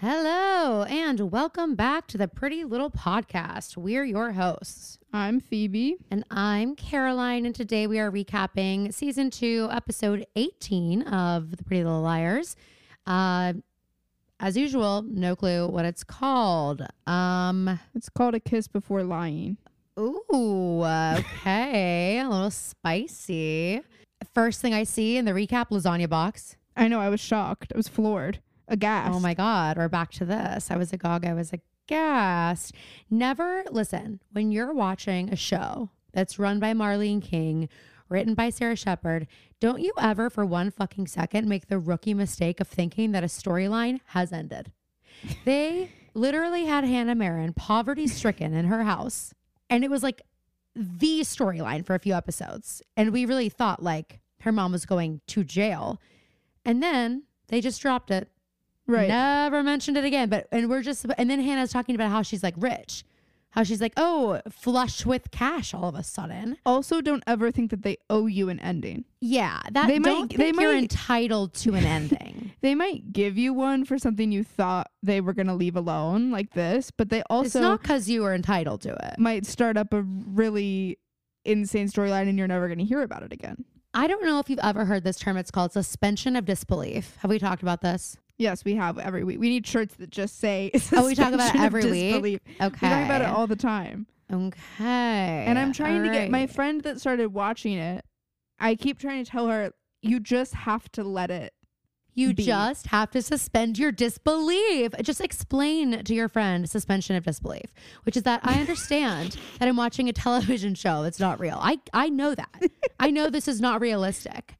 Hello, and welcome back to the Pretty Little Podcast. We're your hosts, I'm Phoebe. and I'm Caroline. And today we are recapping season two, episode 18 of The Pretty Little Liars. Uh, as usual, no clue what it's called. Um, It's called A Kiss Before Lying. ooh, okay, a little spicy. First thing I see in the recap, lasagna box. I know, I was shocked. I was floored, aghast. Oh my God, we're back to this. I was agog. I was aghast. Never listen when you're watching a show that's run by Marlene King, written by Sara Shepard. Don't you ever, for one fucking second, make the rookie mistake of thinking that a storyline has ended. They literally had Hanna Marin poverty stricken in her house, and it was like the storyline for a few episodes. And we really thought like her mom was going to jail. And then they just dropped it. Right. Never mentioned it again. But and we're just and then Hanna's talking about how she's like rich. How she's like, oh, flush with cash all of a sudden. Also, don't ever think that they owe you an ending. Yeah. That They might- they you're might- entitled to an ending. They might give you one for something you thought they were going to leave alone, like this, but they it's also not because you were entitled to it. might start up a really insane storyline and you're never going to hear about it again. I don't know if you've ever heard this term. It's called suspension of disbelief. Have we talked about this? Yes, we have every week. We need shirts that just say Oh, we talk about it every week? disbelief. Okay. We talk about it all the time. Okay. And I'm trying to get my friend that started watching it. I keep trying to tell her you just have to let it. You be. just have to suspend your disbelief. Just explain to your friend suspension of disbelief, which is that I understand that I'm watching a television show that's not real. I I know that. I know this is not realistic.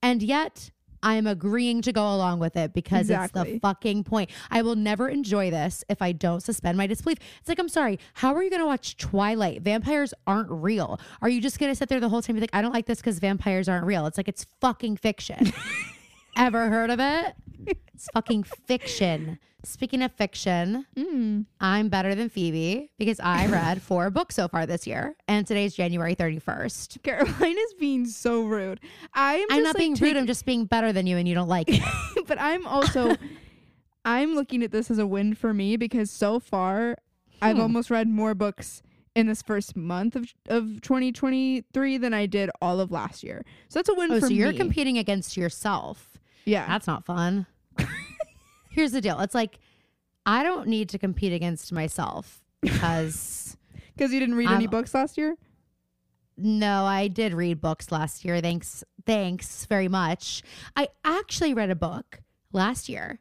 And yet I'm agreeing to go along with it because it's the fucking point. I will never enjoy this if I don't suspend my disbelief. It's like, I'm sorry, how are you going to watch Twilight? Vampires aren't real. Are you just going to sit there the whole time and be like, I don't like this because vampires aren't real? It's like, it's fucking fiction. Ever heard of it? It's fucking fiction. Speaking of fiction, Mm. I'm better than Phoebe because I read four books so far this year, and today's January 31st. Caroline is being so rude. I'm, I'm just, not like, being rude. I'm just being better than you, and you don't like it. but I'm also I'm looking at this as a win for me because so far I've Hmm. almost read more books in this first month of of 2023 than I did all of last year. So that's a win Oh, for so you're me. competing against yourself. yeah. That's not fun. Here's the deal. It's like I don't need to compete against myself because Because you didn't read any I'm- books last year? no, I did read books last year. Thanks, thanks very much. I actually read a book last year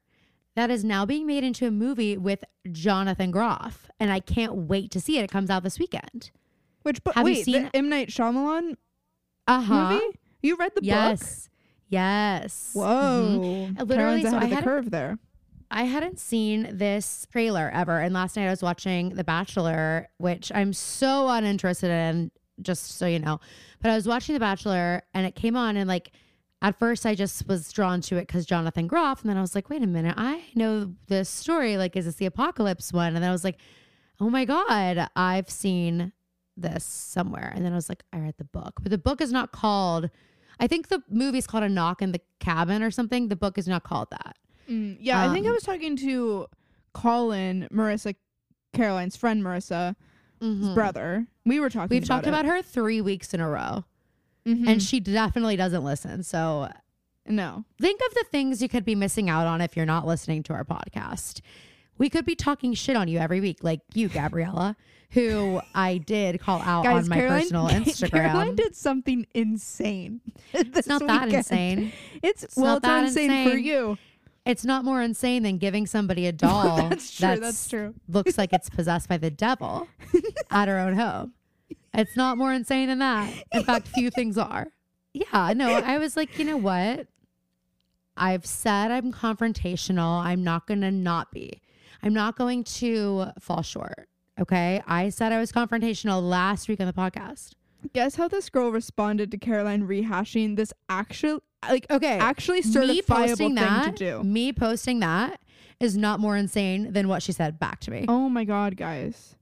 that is now being made into a movie with Jonathan Groff, and I can't wait to see it. It comes out this weekend. Which book? Have you seen- the M Night Shyamalan Uh huh. movie? You read the book? Yes. Yes. Whoa. Uh, literally, so I of the had- curve there. I hadn't seen this trailer ever. And last night I was watching The Bachelor, which I'm so uninterested in, just so you know. But I was watching The Bachelor and it came on, and like at first I just was drawn to it because Jonathan Groff. And then I was like, wait a minute, I know this story. Like, is this the apocalypse one? And then I was like, oh my God, I've seen this somewhere. And then I was like, I read the book. But the book is not called, I think the movie's called A Knock in the Cabin or something. The book is not called that. Mm, yeah, I think I Um, was talking to Colin, Marissa, Caroline's friend Marissa's Mhm. brother. We were talking We've about talked it. about her three weeks in a row, Mhm. and she definitely doesn't listen. So no. think of the things you could be missing out on if you're not listening to our podcast. We could be talking shit on you every week, like you, Gabriella, who I did call out Guys, on my Caroline, personal Instagram. Caroline did something insane. it's not that insane. It's, not well, it's that not insane, for you. It's not more insane than giving somebody a doll That's true. That's true. looks like it's possessed by the devil at her own home. It's not more insane than that. In fact, few things are. Yeah, no, I was like, you know what? I've said I'm confrontational. I'm not going to not be. I'm not going to fall short. Okay. I said I was confrontational last week on the podcast. Guess how this girl responded to Caroline rehashing this actual, like, Okay. actually certifiable thing that, to do. me posting that is not more insane than what she said back to me. Oh my god, guys!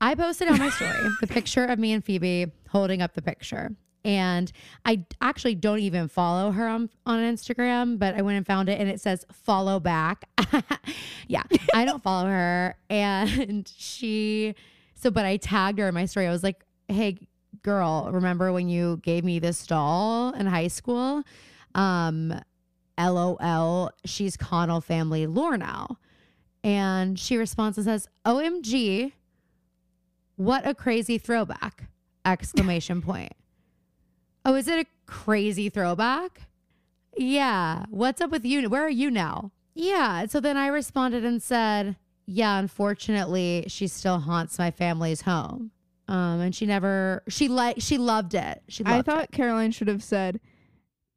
I posted on my story the picture of me and Phoebe holding up the picture. And I actually don't even follow her on, on Instagram, but I went and found it and it says follow back. yeah, I don't follow her. And she, so, but I tagged her in my story. I was like, hey, girl, remember when you gave me this doll in high school? Um, LOL, she's Connell family lore now. And she responds and says, OMG, what a crazy throwback! Exclamation point. Oh, is it a crazy throwback? Yeah. What's up with you? Where are you now? Yeah. So then I responded and said, Yeah, unfortunately, she still haunts my family's home. Um, and she never she like she loved it. She loved I thought it. Caroline should have said,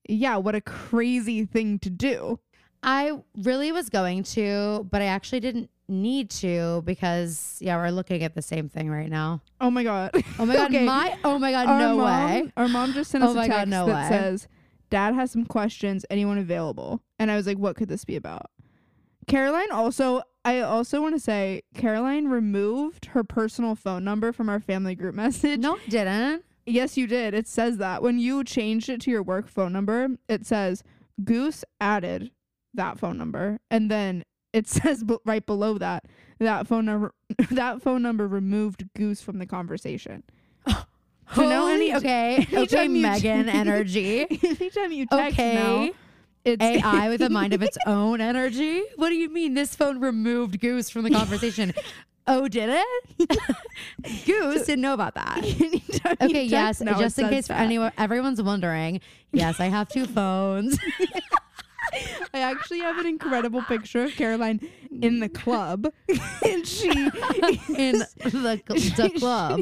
"Yeah, what a crazy thing to do." I really was going to, but I actually didn't need to because yeah, we're looking at the same thing right now. Oh my god. Oh my god, Okay. my oh my god, our no mom, way. Our mom just sent Oh us a my text God, no that way. says, "Dad has some questions. Anyone available?" And I was like, "What could this be about?" Caroline also. I also want to say Caroline removed her personal phone number from our family group message. No, didn't. Yes, you did. It says that when you changed it to your work phone number, it says Goose added that phone number, and then it says b- right below that that phone number that phone number removed Goose from the conversation. So Holy- any- okay, okay, Megan energy. Anytime you text Okay. now, it's AI with a mind of its own energy. What do you mean? This phone removed Goose from the conversation. oh, did it? Goose didn't know about that. Okay, yes. just in case for that. anyone, everyone's wondering. Yes, I have two phones. I actually have an incredible picture of Caroline in the club, and she in the, the club.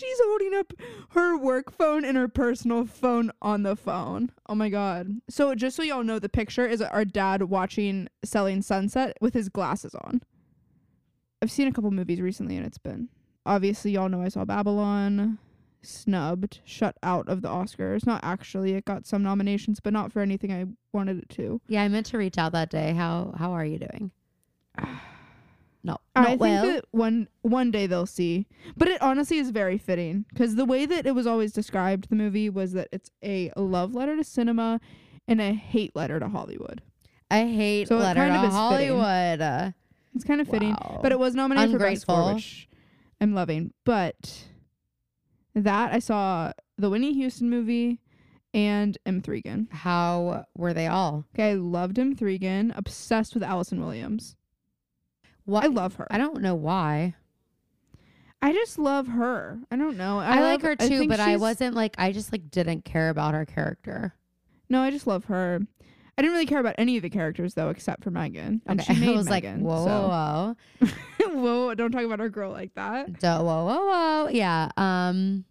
She's holding up her work phone and her personal phone on the phone. Oh my god. So just so y'all know, the picture is our dad watching Selling Sunset with his glasses on. I've seen a couple movies recently and it's been obviously y'all know I saw Babylon, snubbed, shut out of the Oscars. Not actually, it got some nominations, but not for anything I wanted it to. Yeah, I meant to reach out that day. How how are you doing? No, I not think well. that one one day they'll see, but it honestly is very fitting because the way that it was always described, the movie was that it's a love letter to cinema and a hate letter to Hollywood. I hate So letter kind of to fitting. Hollywood. Uh, It's kind of fitting, wow. but it was nominated for best score, which I'm loving. But that I saw the Whitney Houston movie and M. Threegan. how were they all? Okay, I loved M. Threegan. Obsessed with Allison Williams. What I love her. I don't know why. I just love her. I don't know. I, I, like love- her too, think but I wasn't like I just like didn't care about her character. No, I just love her. I didn't really care about any of the characters though, except for Megan. And Okay, she made I was Megan, like, whoa, so- whoa, whoa, whoa! Don't talk about our girl like that. Duh, whoa, whoa, whoa. Yeah. Um.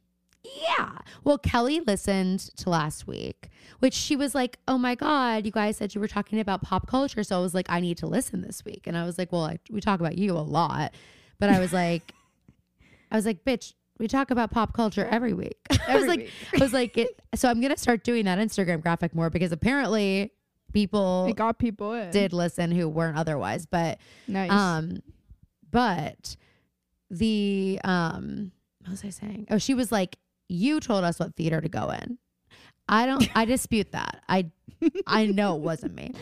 Yeah. Well, Kelly listened to last week, which she was like, "Oh my god, you guys said you were talking about pop culture," so I was like, "I need to listen this week," and I was like, "Well, I, we talk about you a lot," but I was like, I was like, "Bitch." We talk about pop culture every week. I was like, week. I was like, it, so I'm gonna start doing that Instagram graphic more because apparently people It got people in. did listen who weren't otherwise. But nice. um, but the um, what was I saying? Oh, she was like, you told us what theater to go in. I don't. I dispute that. I I know it wasn't me,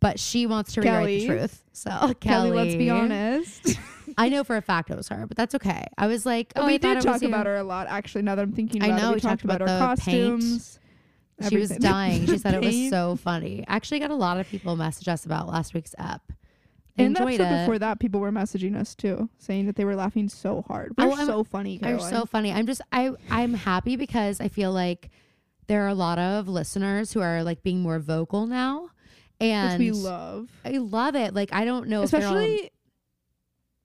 but she wants to rewrite the truth. So Kelly, Kelly, let's be honest. I know for a fact it was her, but that's okay. I was like, oh, we I did talk about her a lot. Actually, now that I'm thinking about I know, it, we, we talked, talked about, about our the paint. costumes. She was dying. She said it was so funny. I actually got a lot of people message us about last week's ep. And the episode it. before that, people were messaging us too, saying that they were laughing so hard. We're Oh, so funny, They're so funny. I'm just I I'm happy because I feel like there are a lot of listeners who are like being more vocal now, which and we love, I love it. Like I don't know if all- especially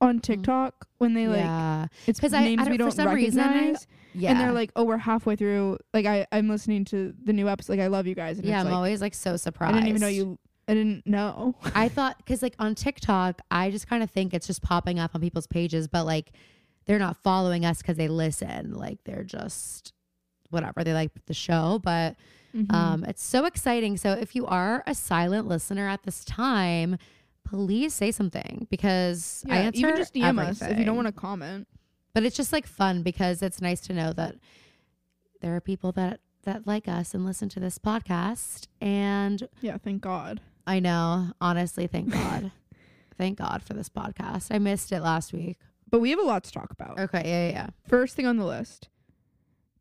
on mm-hmm. TikTok when they like yeah it's 'Cause I- names I don't- we don't some reason, I- recognize, yeah and they're like, "Oh, we're halfway through." Like I, I'm listening to the new episode. Like I love you guys. And yeah. I'm like, always like so surprised. I didn't even know you. I didn't know. I thought because like on TikTok, I just kind of think it's just popping up on people's pages, but like they're not following us because they listen. Like they're just whatever they like the show, but Mm-hmm. Um, it's so exciting. So if you are a silent listener at this time, please say something because I yeah, answer even just DM us if you don't want to comment. But it's just like fun because it's nice to know that there are people that that like us and listen to this podcast and Yeah, thank God. I know, honestly, thank God. thank God for this podcast. I missed it last week. But we have a lot to talk about. Okay, yeah, yeah, yeah. First thing on the list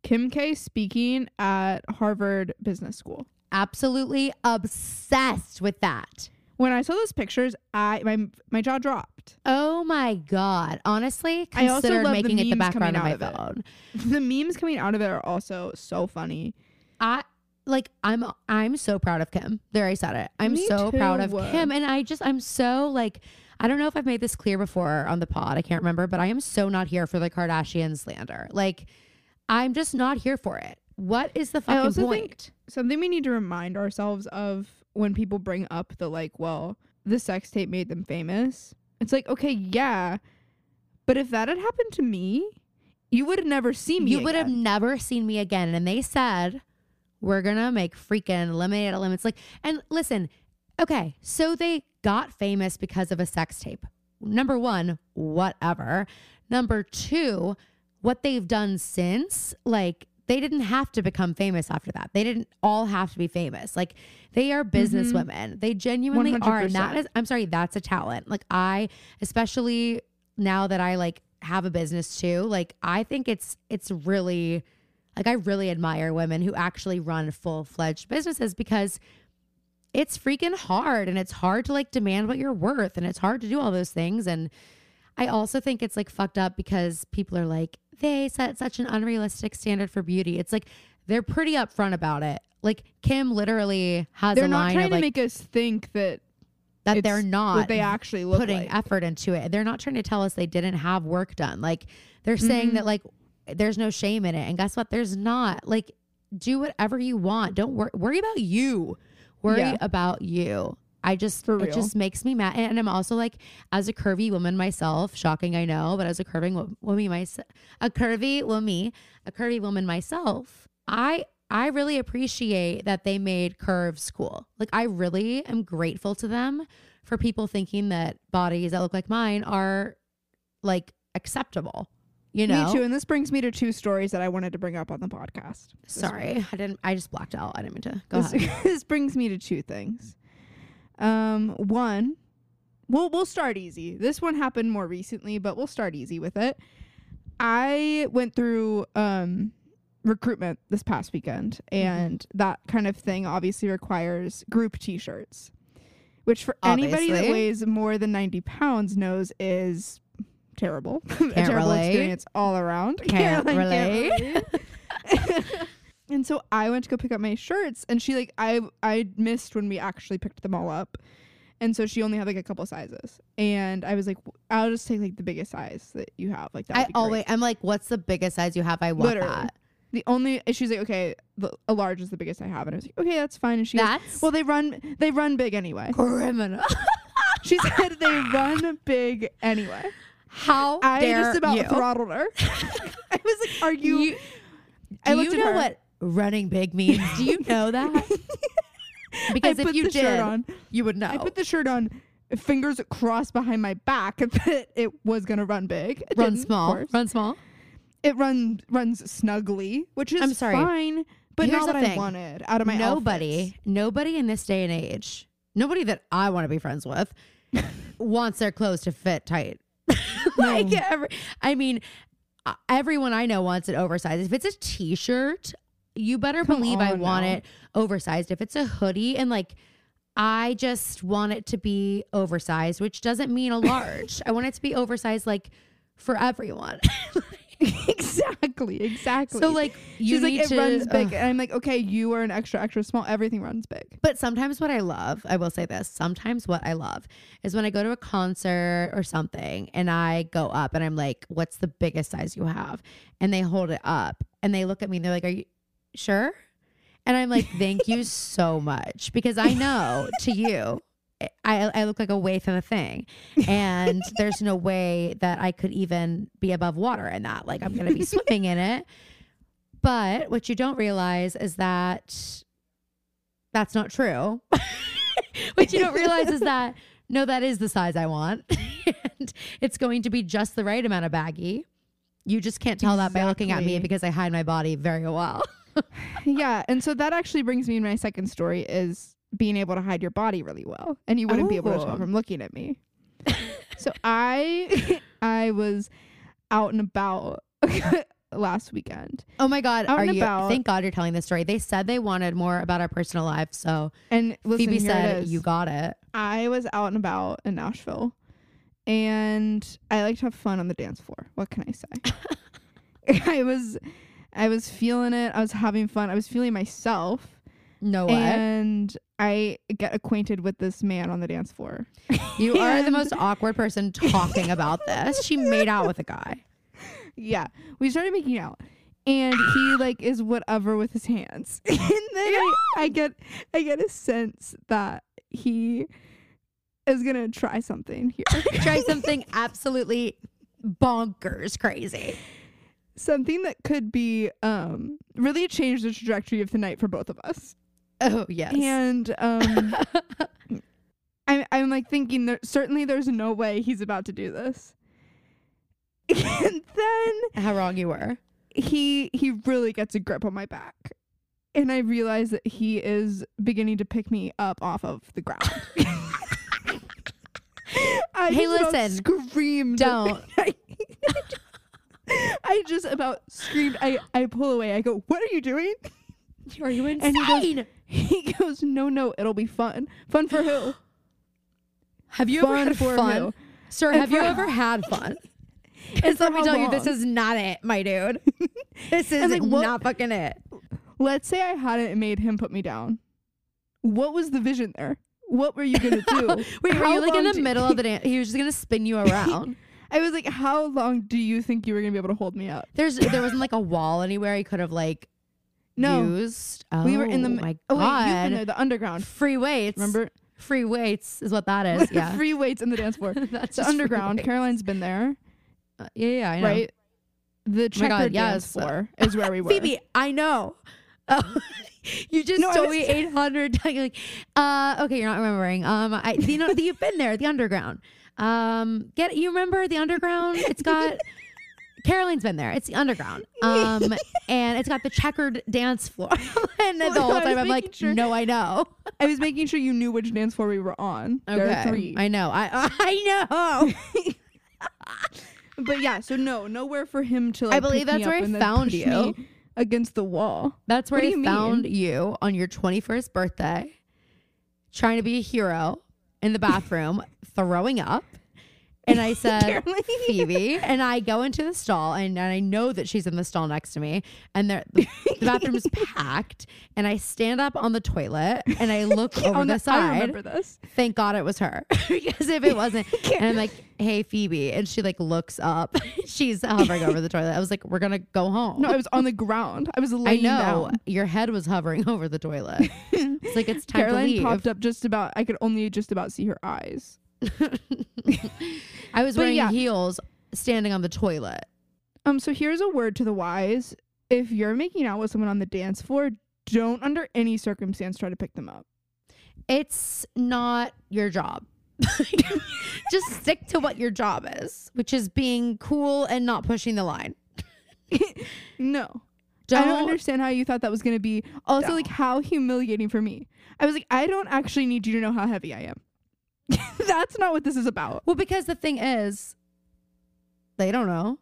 Kim K speaking at Harvard Business School. Absolutely obsessed with that. When I saw those pictures, I my my jaw dropped. Oh my God. Honestly, I also love the making it the memes coming background of my out of it. phone. The memes coming out of it are also so funny. I like I'm I'm so proud of Kim. There I said it. I'm Me so proud of. Kim and I just I'm so like I don't know if I've made this clear before on the pod. I can't remember, but I am so not here for the Kardashian slander. Like I'm just not here for it. What is the fucking point? something we need to remind ourselves of when people bring up the like, well, the sex tape made them famous. It's like, okay, yeah, but if that had happened to me, you would have never seen me. you would have never seen me again. And they said, we're going to make freaking lemonade out of lemons. Like, and listen, okay, so they got famous because of a sex tape. Number one, whatever. Number two, what they've done since, like, they didn't have to become famous after that. They didn't all have to be famous. Like they are business women. They genuinely are. And that 100%. is, I'm sorry, that's a talent. Like I, especially now that I like have a business too, like I think it's it's really like I really admire women who actually run full fledged businesses because it's freaking hard and it's hard to like demand what you're worth and it's hard to do all those things. And I also think it's like fucked up because people are like, they set such an unrealistic standard for beauty. It's like they're pretty upfront about it. Like Kim literally has They're a not line trying of to make us think that that they're not they actually look putting like. effort into it. They're not trying to tell us they didn't have work done. Like they're saying Mm-hmm. that like there's no shame in it. And guess what? There's not. Like do whatever you want. Don't wor- worry about you. Worry Yeah. about you. I just For it just makes me mad. And I'm also like as a curvy woman myself, shocking I know, but as a curving woman myself, a curvy woman, a curvy woman myself, I I really appreciate that they made curves cool. Like I really am grateful to them for people thinking that bodies that look like mine are like acceptable. You know. Me too. And this brings me to two stories that I wanted to bring up on the podcast. Sorry, I didn't. I just blacked out. I didn't mean to. Go this, ahead. this brings me to two things. Um, one, we'll we'll start easy. This one happened more recently, but we'll start easy with it. I went through um recruitment this past weekend, Mm-hmm. and that kind of thing obviously requires group T-shirts, which for anybody that weighs more than ninety pounds knows is terrible. A terrible relate. experience all around. Can't relate. relate. and so I went to go pick up my shirts, and she like I I missed when we actually picked them all up, and so she only had like a couple sizes, and I was like, I'll just take like the biggest size that you have, like that. I always. I'm like, what's the biggest size you have? I want Literally. that. the only she's like, okay, the, a large is the biggest I have, and I was like, okay, that's fine. And she goes, well, they run they run big anyway. criminal. She said they run big anyway. How I dare just about you? throttled her. I was like, are you? You- do you know what running big means? Do you know that? because I if put you the did, shirt on. you would know. I put the shirt on, fingers crossed behind my back that it was gonna run big. It run small. Run small. It run runs snugly, which is I'm sorry. fine, but Here's not the what I thing. wanted out of my nobody, outfits. nobody in this day and age, nobody that I want to be friends with, wants their clothes to fit tight. like every, I mean, uh, everyone I know wants it oversized. If it's a t-shirt, you better Come believe I want now. it oversized. If it's a hoodie and like. I just want it to be oversized, which doesn't mean a large. I want it to be oversized, like for everyone. exactly, exactly. so, like, you she's like, it to, runs big, ugh. and I'm like, okay, you are an extra, extra small. Everything runs big. But sometimes what I love, I will say this, sometimes what I love is when I go to a concert or something and I go up and I'm like, what's the biggest size you have? And they hold it up and they look at me and they're like, are you sure? And I'm like, thank you so much because I know to you, I, I look like a waif of a thing. And there's no way that I could even be above water in that. Like, I'm going to be swimming in it. But what you don't realize is that that's not true. what you don't realize is that no, that is the size I want. and it's going to be just the right amount of baggy. You just can't tell that by looking at me because I hide my body very well. yeah, and so that actually brings me to my second story is being able to hide your body really well, and you wouldn't be able to Oh. tell from looking at me. so I I was out and about last weekend, Oh my god, Out are you? about. Thank God you're telling this story. They said they wanted more about our personal lives, so and listen, Phoebe said you got it. I was out and about in Nashville, and I like to have fun on the dance floor. What can I say? I was, I was feeling it. I was having fun. I was feeling myself, No way. and I get acquainted with this man on the dance floor. You are the most awkward person talking about this. She made out with a guy. Yeah, we started making out, and he like is whatever with his hands, and then I, I get, I get a sense that he is gonna try something here. Try something absolutely bonkers crazy. something that could be um really change the trajectory of the night for both of us. Oh yes. And um I'm I'm like thinking that certainly there's no way he's about to do this. and then How wrong you were. he he really gets a grip on my back. And I realize that he is beginning to pick me up off of the ground. I Hey, listen. Scream! Don't. I, I just about screamed. I, I pull away. I go, What are you doing? Are you And he goes- insane? He goes, No, no, it'll be fun. Fun for who? have you fun ever had for fun? who? Sir, And have you ever had fun? And let me how tell you, this long? is not it, my dude. This is like, what- not fucking it. Let's say I hadn't made him put me down. What was the vision there? What were you gonna do? Wait, were you like in the middle of the dance? He was just gonna spin you around. I was like, How long do you think you were gonna be able to hold me up? There's there wasn't like a wall anywhere he could have like No. used. we were in the Oh my Oh wait, you've god. been there, the underground. Free weights. Remember? Free weights is what that is. Yeah. Free weights in the dance floor. That's the underground. Caroline's been there, Uh, yeah, yeah, I know. right? The Oh God, checkered dance yes. floor is where we were. Phoebe, I know. Oh, you just No, told me eight hundred. Like, uh, okay, you're not remembering. Um, I, you know, you've been there, the underground. Um, get you remember the underground? It's got Caroline's been there. It's the underground. Um, and it's got the checkered dance floor. and Well, the whole time I'm like, sure- no, I know. I was making sure you knew which dance floor we were on. There are three. I know. I I know. But yeah, so no, nowhere for him to like. I believe that's where he found you. against the wall. That's where What you found mean? you on your 21st birthday, trying to be a hero in the bathroom, throwing up. And I said, Phoebe. And I go into the stall, and, and I know that she's in the stall next to me. And there- the, the bathroom is packed. And I stand up on the toilet and I look over On the I side. remember this. Thank God it was her. because if it wasn't, and I'm like, hey, Phoebe. And she like looks up. she's hovering over the toilet. I was like, we're going to go home. No, I was on the ground. I was like, I know down. your head was hovering over the toilet. It's like it's time Caroline to leave. popped up just about. I could only just about see her eyes. I was But wearing yeah. heels, standing on the toilet. Um. So here's a word to the wise: If you're making out with someone on the dance floor, don't under any circumstance try to pick them up. It's not your job. Just stick to what your job is, which is being cool and not pushing the line. No. Don't, I don't understand how you thought that was going to be. Also, like, how humiliating for me. I was like, I don't actually need you to know how heavy I am. That's not what this is about. Well, because the thing is, they don't know.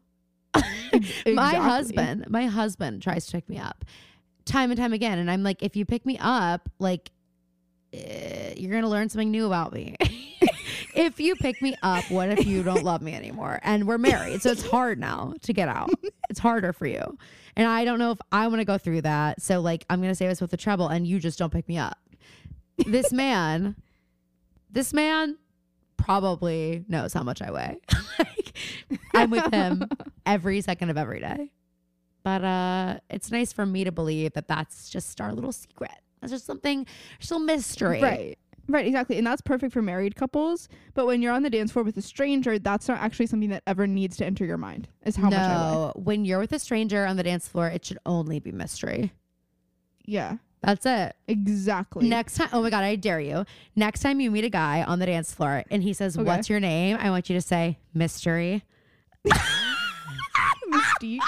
My husband, my husband tries to pick me up time and time again, and I'm like, if you pick me up, like, eh, you're gonna learn something new about me. if you pick me up, what if you don't love me anymore? And we're married, so it's hard now to get out. It's harder for you, and I don't know if I want to go through that. So, like, I'm gonna save us with the trouble, and you just don't pick me up. This man, this man probably knows how much I weigh. like, I'm with him every second of every day. But uh it's nice for me to believe that that's just our little secret. That's just something, just a mystery. Right. Right, exactly. And that's perfect for married couples. But when you're on the dance floor with a stranger, that's not actually something that ever needs to enter your mind, is how no, much I weigh. No, when you're with a stranger on the dance floor, it should only be mystery. Yeah, That's it. exactly. Next time, oh my God, I dare you. Next time you meet a guy on the dance floor and he says, Okay. What's your name? I want you to say, Mystery. Mystique.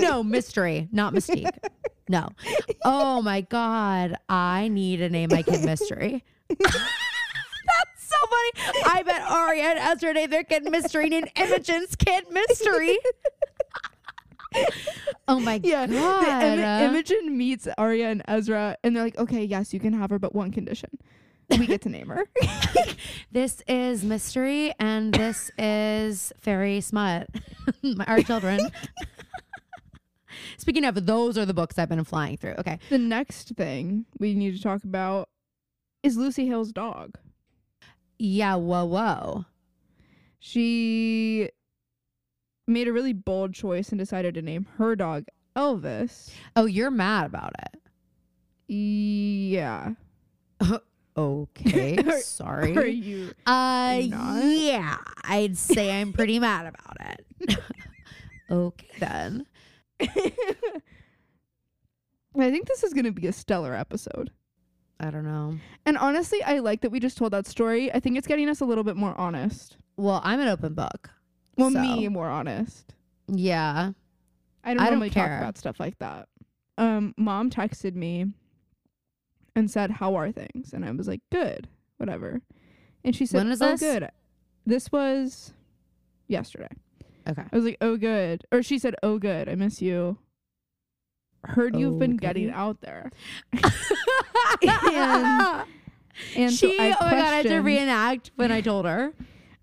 no, mystery, not mystique. No. Oh my God. I need a name my kid mystery. That's so funny. I bet Aria and Ezra named their kid mystery named Imogen's kid mystery. oh my Yeah, the God. Im- uh. Imogen meets Aria and Ezra, and they're like, "Okay, yes, you can have her, but one condition: we get to name her." this is mystery and this is fairy smut. Our children. Speaking of, those are the books I've been flying through. Okay. the next thing we need to talk about is Lucy Hale's dog. Yeah, whoa, whoa. She made a really bold choice and decided to name her dog Elvis. Oh, you're mad about it. Yeah. Okay, Are- sorry. Are you? uh, not? yeah, I'd say I'm pretty mad about it. okay, then. I think this is going to be a stellar episode. I don't know. And honestly, I like that we just told that story. I think it's getting us a little bit more honest. Well, I'm an open book. Well, So. me more honest. Yeah. I don't I don't normally talk about stuff like that. Um, mom texted me and said, "How are things?" And I was like, "Good, whatever." And she said, When was "Oh, this? good." This was yesterday. Okay. I was like, "Oh, good," or she said, "Oh, good. I miss you." Heard you've been getting out there, and and she, so I oh my god, I had to reenact when I told her.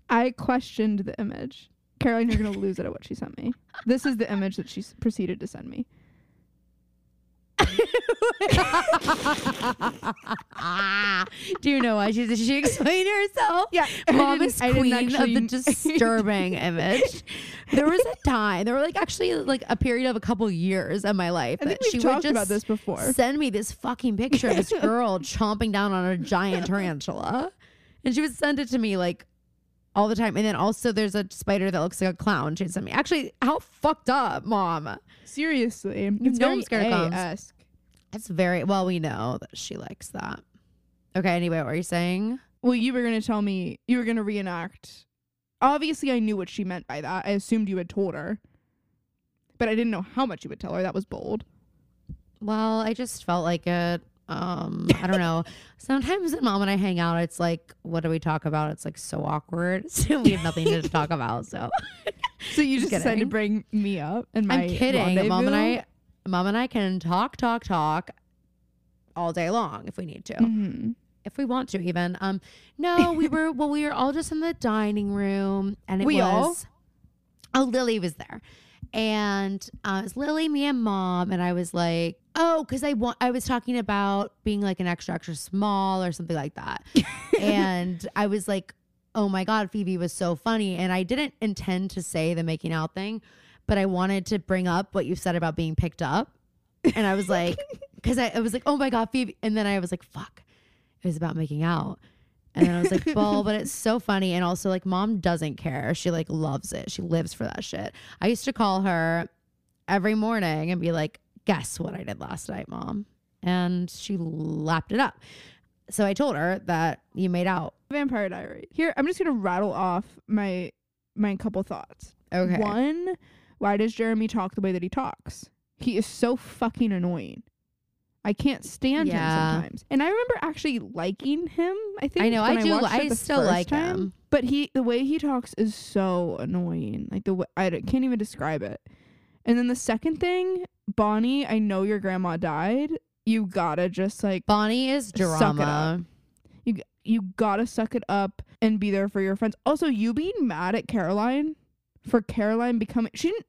I questioned the image. Caroline, you're gonna lose it at what she sent me. This is the image that she s- proceeded to send me. Do you know why she did she explain herself? Yeah, Mom is queen of the disturbing image. There was a time, there were like actually like a period of a couple years of my life I think that we've she would talked just about this before. send me this fucking picture of this girl chomping down on a giant tarantula. And she would send it to me like all the time. And then also there's a spider that looks like a clown. She'd me. Actually, how fucked up, mom. Seriously, it's very I'm scared of clowns. A-esque. That's very well, we know that she likes that. Okay, anyway, what are you saying? Well, you were gonna tell me you were gonna reenact. Obviously, I knew what she meant by that. I assumed you had told her, but I didn't know how much you would tell her. That was bold. Well, I just felt like it. Um, I don't know. Sometimes when mom and I hang out, it's like, what do we talk about? It's like so awkward. So we have nothing to talk about. So So you Just just decided to bring me up and my I'm kidding. Mom and? I, mom and I can talk, talk, talk all day long if we need to, Mhm. if we want to, even. Um, no, we were well, we were all just in the dining room, and it We all? was. Oh, Lily was there, and uh, it was Lily, me, and mom, and I was like, oh, because I want, I was talking about being like an extra, extra small or something like that, and I was like, oh my god, Phoebe was so funny, and I didn't intend to say the making out thing, but I wanted to bring up what you said about being picked up, and I was like, because I, I was like, oh my god, Phoebe, and then I was like, fuck, it was about making out. And then I was like, well, but it's so funny. And also, like, mom doesn't care. She, like, loves it. She lives for that shit. I used to call her every morning and be like, guess what I did last night, mom? And she lapped it up. So I told her that you made out. Vampire Diary. Here, I'm just gonna rattle off my my couple thoughts. Okay. One, why does Jeremy talk the way that he talks? He is so fucking annoying. I can't stand Yeah. him sometimes. And I remember actually liking him. I think I know. I do. it I still like time. him. But he, the way he talks is so annoying. Like the way I can't even describe it. And then the second thing, Bonnie, I know your grandma died. You gotta just like Bonnie is Suck it up. drama. you you gotta suck it up and be there for your friends. Also, you being mad at Caroline for Caroline becoming she didn't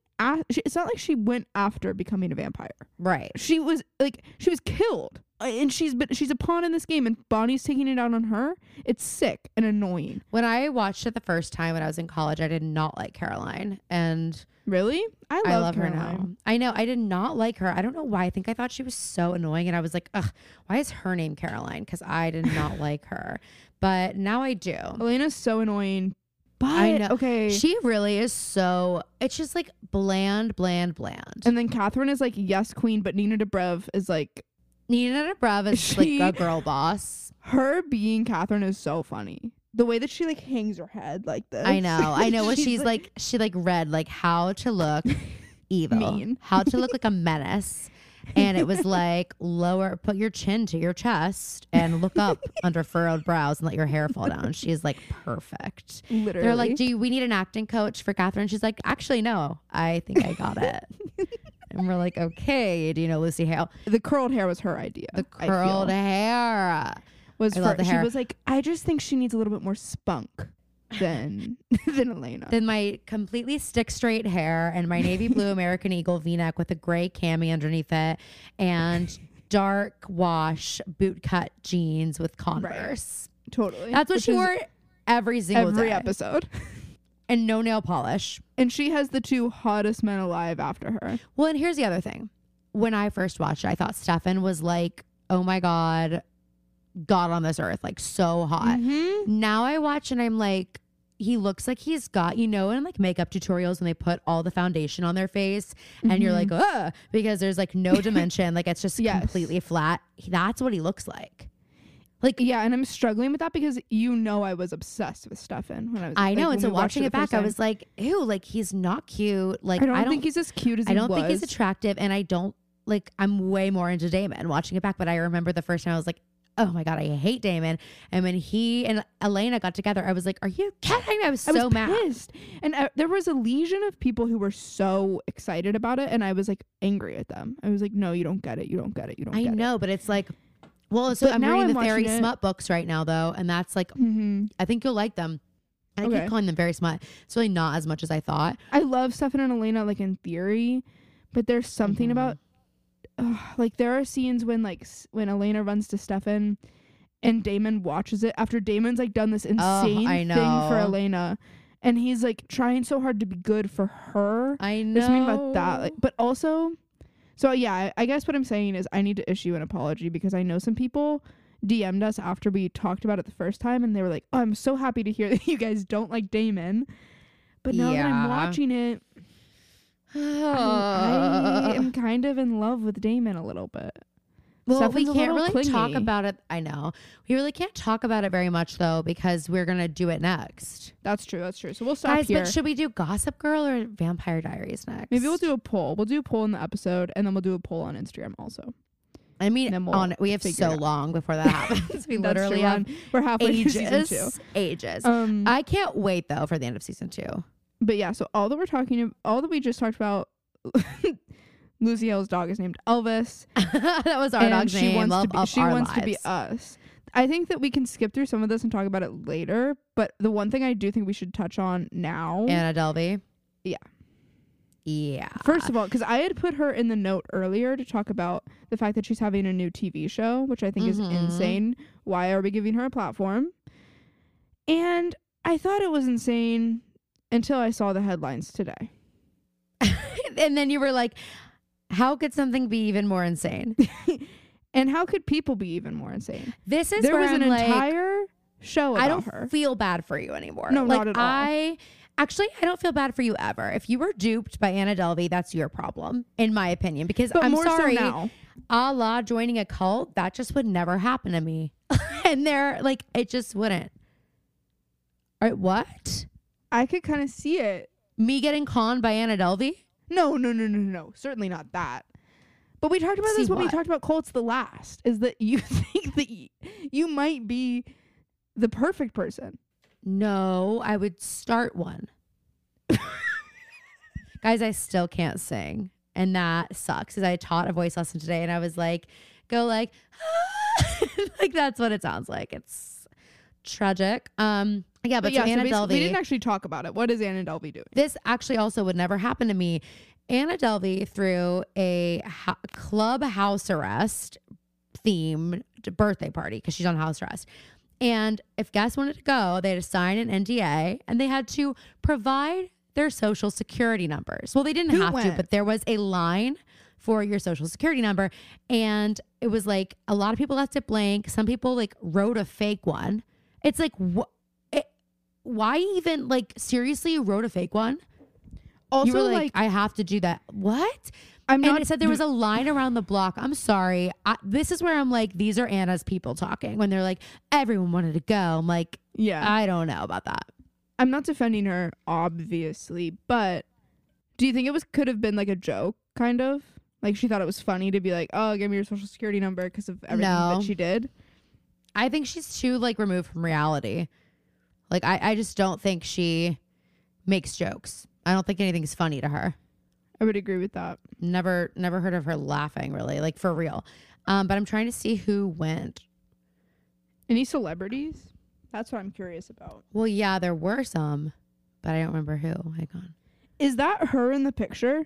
she, it's not like she went after becoming a vampire. Right. She was like she was killed. And she's been she's a pawn in this game and Bonnie's taking it out on her. It's sick and annoying. When I watched it the first time when I was in college, I did not like Caroline. And Really? I love, I love her now. I know. I did not like her. I don't know why. I think I thought she was so annoying. And I was like, ugh, why is her name Caroline? Because I did not like her. But now I do. Elena's so annoying. But I know. okay. She really is so, it's just like bland, bland, bland. and then Katherine is like yes queen, but Nina Dobrev is like Nina Dobrev is She- like a girl boss. her being Katherine is so funny The way that she like hangs her head like this. I know. I know what she's, like, she like read like how to look evil. Mean. How to look like a menace. And it was like lower put your chin to your chest and look up under furrowed brows and let your hair fall down. She's like perfect. literally. They're like, Do you, we need an acting coach for Katherine? She's like, Actually, no. I think I got it. and we're like, Okay, do you know Lucy Hale? the curled hair was her idea. The curled hair. was I for, she hair. was like, I just think she needs a little bit more spunk than than Elena. Then my completely stick straight hair and my navy blue American Eagle V neck with a gray cami underneath it and dark wash boot cut jeans with Converse. totally. That's what Which she wore every single every day. episode. And no nail polish. And she has the two hottest men alive after her. Well, and here's the other thing. When I first watched it, I thought Stefan was like, oh my God, God on this earth, like so hot. Mm-hmm. Now I watch and I'm like, he looks like he's got, you know, in like makeup tutorials when they put all the foundation on their face and you're like, ugh, because there's like no dimension. like it's just Yes. completely flat. That's what he looks like. Like, Yeah, and I'm struggling with that because you know I was obsessed with Stefan when I was. I like, know. and so watching it back, I was like, ew, like he's not cute. Like, I don't, think he's as cute as I don't think he's attractive. And I don't like, I'm way more into Damon watching it back. But I remember the first time I was like, oh my God, I hate Damon. And when he and Elena got together, I was like, are you kidding? I was I so was mad. pissed, and uh, there was a legion of people who were so excited about it, and I was like angry at them. I was like, "No, you don't get it. You don't get it. You don't I know, but it's like, well, so But I'm reading I'm the fairy smut books right now, though, and that's like, it." hmm I think you'll like them. And I Okay. keep calling them very smut. It's really not as much as I thought. I love Stefan and Elena like in theory, but there's something Mhm. about ugh, like there are scenes when like s- when Elena runs to Stefan and Damon watches it after Damon's like done this insane I thing for know. Elena and he's like trying so hard to be good for her. I know. There's something about that. Like, but also so yeah, I, I guess what I'm saying is I need to issue an apology because I know some people DM'd us after we talked about it the first time and they were like, oh, I'm so happy to hear that you guys don't like Damon. But now that I'm Yeah. watching it, I, I am kind of in love with Damon a little bit. well, Stefan's we can't really talk about it. I know. We really can't talk about it very much, though, because we're going to do it next. That's true. That's true. So we'll stop Guys, here. but should we do Gossip Girl or Vampire Diaries next? Maybe we'll do a poll. We'll do a poll in the episode, and then we'll do a poll on Instagram also. I mean, we'll on we have so long before that happens. we That's true. literally have on- We're halfway through season two. ages. Ages. Um, I can't wait though for the end of season two. But yeah, so all that we're talking, all that we just talked about, Lucy Hale's dog is named Elvis. that was our and dog's she name. wants Love to be, she wants to be us. I think that we can skip through some of this and talk about it later. But the one thing I do think we should touch on now, Anna Delvey. Yeah. Yeah. first of all, because I had put her in the note earlier to talk about the fact that she's having a new TV show, which I think is Mhm. insane. Why are we giving her a platform? And I thought it was insane until I saw the headlines today. and then you were like, how could something be even more insane? And how could people be even more insane? This is there where was an I'm like, entire show about I don't her. feel bad for you anymore. No, like, not at all. I actually I don't feel bad for you ever. If you were duped by Anna Delvey, that's your problem, in my opinion. Because But I'm sorry, so now. a la joining a cult, that just would never happen to me. and they're like, it just wouldn't. All right, what? I could kind of see it. Me getting conned by Anna Delvey? No, no, no, no, no. Certainly not that. But we talked about See this when we talked about Colts the last. Is that you think that y- you might be the perfect person? No, I would start one. Guys, I still can't sing. And that sucks because I taught a voice lesson today and I was like, go like, like that's what it sounds like. It's tragic. Um, yeah, but, But yeah, so so Anna basically- we didn't actually talk about it. What is Anna Delvey doing? this actually also would never happen to me. Anna Delvey threw a ho- club house arrest themed birthday party because she's on house arrest. And if guests wanted to go, they had to sign an NDA and they had to provide their social security numbers. Well, they didn't Who have to, but there was a line for your social security number. And it was like a lot of people left it blank. Some people like wrote a fake one. It's like, what? Why even like seriously you wrote a fake one? Also, you were like, like, I have to do that. What? I'm and not. it said there was a line around the block. I'm sorry. I, this is where I'm like, these are Anna's people talking when they're like, everyone wanted to go. I'm like, Yeah. I don't know about that. I'm not defending her, obviously, but do you think it was could have been like a joke, kind of? Like she thought it was funny to be like, "Oh, give me your social security number" because of everything No. that she did. I think she's too like removed from reality. Like I, I just don't think she makes jokes. I don't think anything's funny to her. I would agree with that. Never never heard of her laughing really, like for real. Um, but I'm trying to see who went. Any celebrities? That's what I'm curious about. Well, yeah, there were some, but I don't remember who. Hang on. Is that her in the picture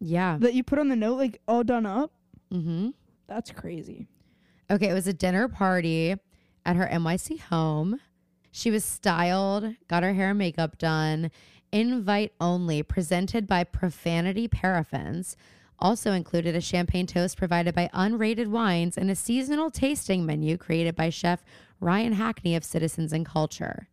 Yeah. that you put on the note, like all done up? Mm-hmm. That's crazy. Okay, it was a dinner party at her NYC home. She was styled, got her hair and makeup done, invite only, presented by Profanity Paraffins. Also included a champagne toast provided by Unrated Wines and a seasonal tasting menu created by chef Ryan Hackney of Citizens and Culture.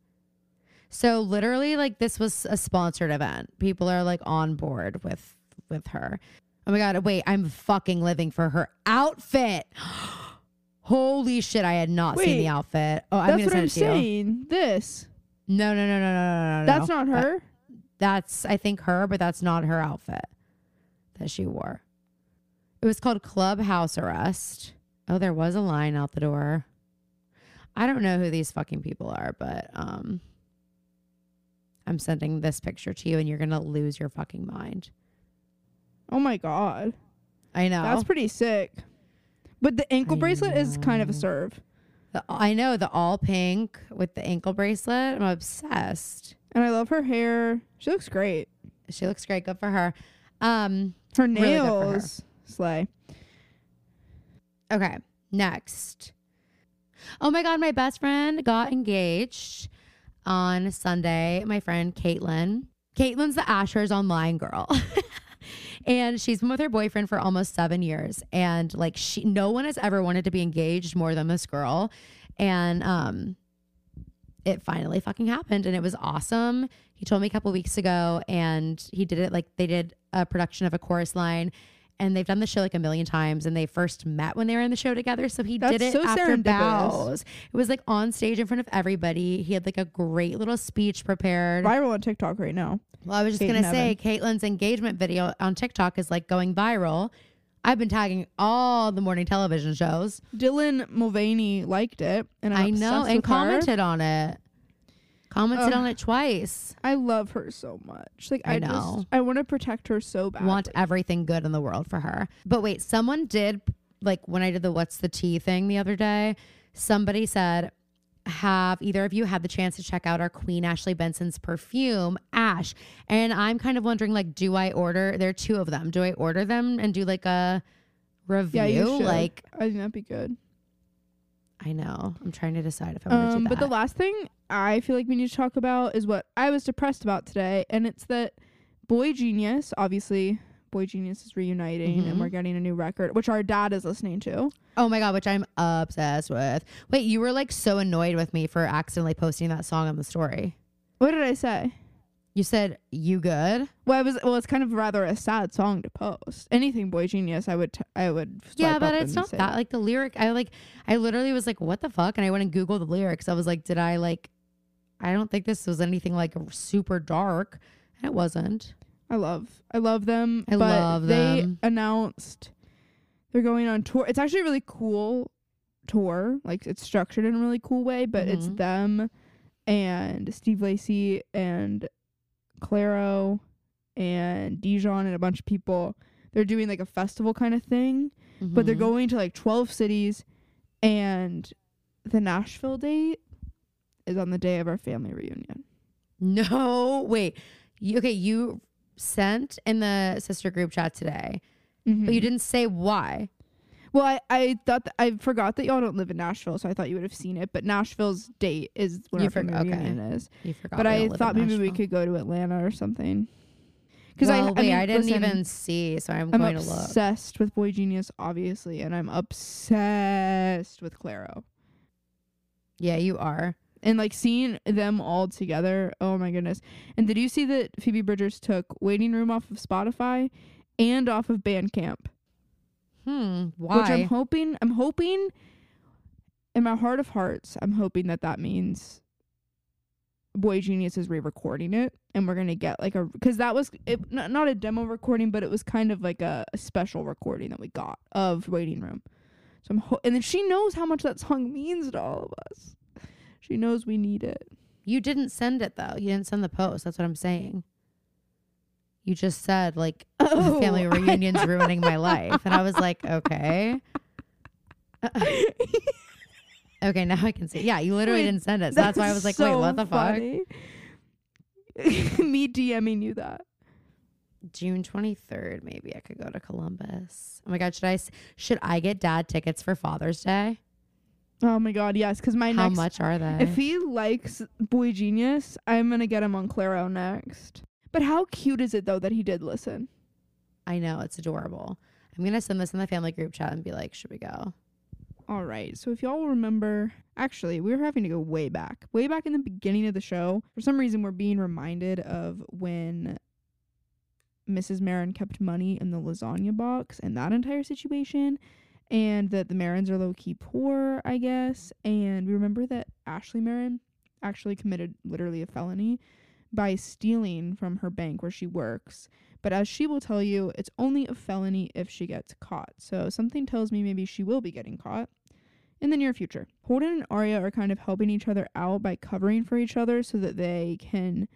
So literally like this was a sponsored event. People are like on board with with her. Oh my god, wait, I'm fucking living for her outfit. Holy shit, I had not seen the outfit. Oh, I'm That's gonna what I'm to saying. This. No, no, no, no, no, no, no. That's no. not her. that's I think her, but that's not her outfit that she wore. It was called Clubhouse Arrest. Oh, there was a line out the door. I don't know who these fucking people are, but um I'm sending this picture to you and you're gonna lose your fucking mind. oh my god. I know. That's pretty sick. But the ankle I bracelet is kind of a serve. The, I know the all pink with the ankle bracelet. I'm obsessed. And I love her hair. She looks great. She looks great. Good for her. Um, Her Really for her. nails. Slay. okay, next. Oh my god, my best friend got engaged on Sunday. My friend Caitlin. Caitlin's the Ashers online girl. and she's been with her boyfriend for almost seven years. And like she no one has ever wanted to be engaged more than this girl. And um it finally fucking happened and it was awesome. He told me a couple weeks ago and he did it like they did a production of a chorus line and they've done the show like a million times and they first met when they were in the show together. So he did it so after bows. It was like on stage in front of everybody. He had like a great little speech prepared. Viral on TikTok right now. Well, I was just Kate gonna say Caitlin's engagement video on TikTok is like going viral. I've been tagging all the morning television shows. Dylan Mulvaney liked it, and I'm I know and with her. commented on it. Commented on it twice. I love her so much. Like I I, know. just I want to protect her so bad. Want everything good in the world for her. But wait, someone did like when I did the what's the tea thing the other day, somebody said, have either of you had the chance to check out our Queen Ashley Benson's perfume, Ash? And I'm kind of wondering, like, do I order? There are two of them. Do I order them and do like a review? Yeah, you should. Like, I think that'd be good. I know. I'm trying to decide if I want to Um, do that. but the last thing I feel like we need to talk about is what I was depressed about today, and it's that Boy Genius, obviously, Boy Genius is reuniting, Mhm. and we're getting a new record, which our dad is listening to. oh my god, which I'm obsessed with. Wait, you were like so annoyed with me for accidentally posting that song on the story. What did I say? You said you good? Well, I was. Well, it's kind of rather a sad song to post. Anything Boy Genius, I would. T- I would. yeah, but it's not that like the lyric. I like. I literally was like, "What the fuck?" And I went and googled the lyrics. I was like, "Did I like?" I don't think this was anything like super dark. And it wasn't. I love I love them. I but love they announced they're going on tour. It's actually a really cool tour. Like it's structured in a really cool way, but it's Mhm. them and Steve Lacy and Clairo and Dijon and a bunch of people. They're doing like a festival kind of thing, but they're Mhm. going to like 12 cities and the Nashville date is on the day of our family reunion. No, wait. You, okay, you sent in the sister group chat today, Mhm. but you didn't say why. Well, I, I thought that, I forgot that y'all don't live in Nashville, so I thought you would have seen it. But Nashville's date is when You our family okay. reunion is. You forgot. but I thought maybe we could go to Atlanta or something. Because well, I, wait, I, mean, I didn't listen, even see, so I'm, I'm going to look. obsessed with Boy Genius, obviously, and I'm obsessed with Clairo. Yeah, you are. And like seeing them all together, oh my goodness! And did you see that Phoebe Bridgers took Waiting Room off of Spotify and off of Bandcamp? Hmm. Why? Which I'm hoping I'm hoping in my heart of hearts, I'm hoping that that means Boy Genius is re-recording it, and we're gonna get like a because that was it, not, not a demo recording, but it was kind of like a, a special recording that we got of Waiting Room. So I'm ho- and then she knows how much that song means to all of us. She knows we need it. You didn't send it though. You didn't send the post. That's what I'm saying. You just said like Oh, family I- reunions ruining my life, and I was like, okay, okay, now I can see. Yeah, you literally Wait, didn't send it, so that's why I was like, wait, so what the fuck? Me DMing you that. June 23rd, maybe I could go to Columbus. Oh my god, should I should I get dad tickets for Father's Day? Oh my god, yes, because my How next much are they? If he likes Boy Genius, I'm gonna get him on Clairo next. But how cute is it though that he did listen? I know it's adorable. I'm gonna send this in the family group chat and be like, should we go? All right. So if y'all remember, actually, we were having to go way back, way back in the beginning of the show. For some reason, we're being reminded of when Mrs. Marin kept money in the lasagna box and that entire situation, and that the Marins are low key poor, I guess. And we remember that Ashley Marin actually committed literally a felony by stealing from her bank where she works. But as she will tell you, it's only a felony if she gets caught. So something tells me maybe she will be getting caught in the near future. Holden and Aria are kind of helping each other out by covering for each other so that they can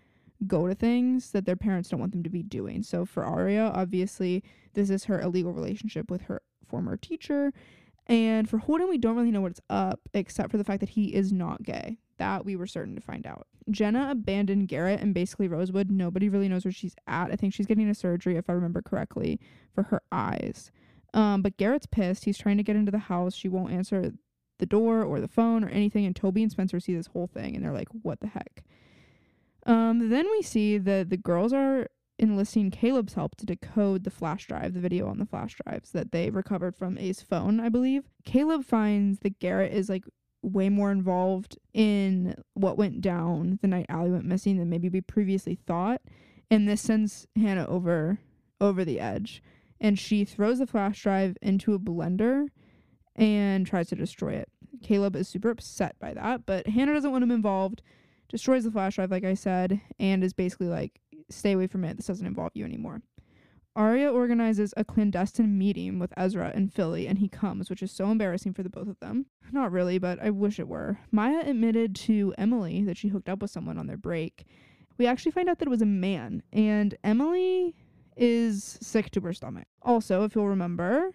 go to things that their parents don't want them to be doing. So for Aria, obviously, this is her illegal relationship with her former teacher. And for Holden, we don't really know what's up except for the fact that he is not gay. That we were certain to find out. Jenna abandoned Garrett and basically Rosewood. Nobody really knows where she's at. I think she's getting a surgery, if I remember correctly, for her eyes. Um, but Garrett's pissed. He's trying to get into the house. She won't answer the door or the phone or anything. And Toby and Spencer see this whole thing and they're like, what the heck? Um, then we see that the girls are enlisting Caleb's help to decode the flash drive, the video on the flash drives that they recovered from A's phone, I believe. Caleb finds that Garrett is like way more involved in what went down the night Ali went missing than maybe we previously thought. And this sends Hanna over over the edge. And she throws the flash drive into a blender and tries to destroy it. Caleb is super upset by that, but Hanna doesn't want him involved, destroys the flash drive, like I said, and is basically like, stay away from it. This doesn't involve you anymore. Aria organizes a clandestine meeting with Ezra in Philly, and he comes, which is so embarrassing for the both of them. Not really, but I wish it were. Maya admitted to Emily that she hooked up with someone on their break. We actually find out that it was a man, and Emily is sick to her stomach. Also, if you'll remember,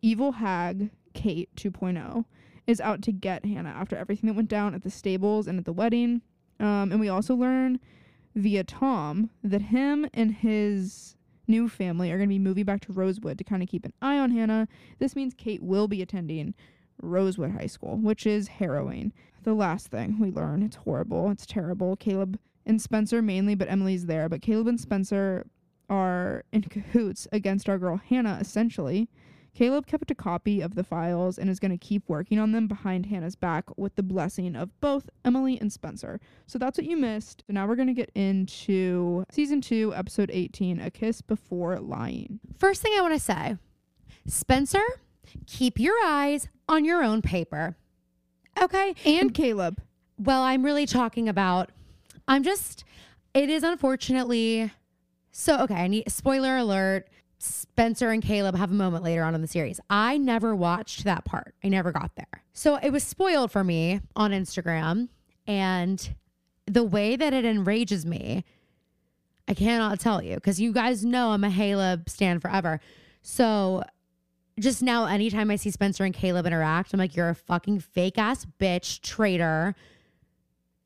evil hag Kate 2.0 is out to get Hanna after everything that went down at the stables and at the wedding. Um, and we also learn via Tom that him and his new family are going to be moving back to Rosewood to kind of keep an eye on Hanna. This means Kate will be attending Rosewood High School, which is harrowing. The last thing we learn, it's horrible, it's terrible. Caleb and Spencer mainly, but Emily's there. But Caleb and Spencer are in cahoots against our girl Hanna, essentially. Caleb kept a copy of the files and is going to keep working on them behind Hanna's back with the blessing of both Emily and Spencer. So that's what you missed. So now we're going to get into season 2, episode 18, A Kiss Before Lying. First thing I want to say, Spencer, keep your eyes on your own paper. Okay? And Caleb. Well, I'm really talking about I'm just it is unfortunately so okay, I need spoiler alert. Spencer and Caleb have a moment later on in the series. I never watched that part. I never got there. So it was spoiled for me on Instagram and the way that it enrages me, I cannot tell you because you guys know I'm a Caleb stand forever. So just now, anytime I see Spencer and Caleb interact, I'm like, you're a fucking fake ass bitch, traitor.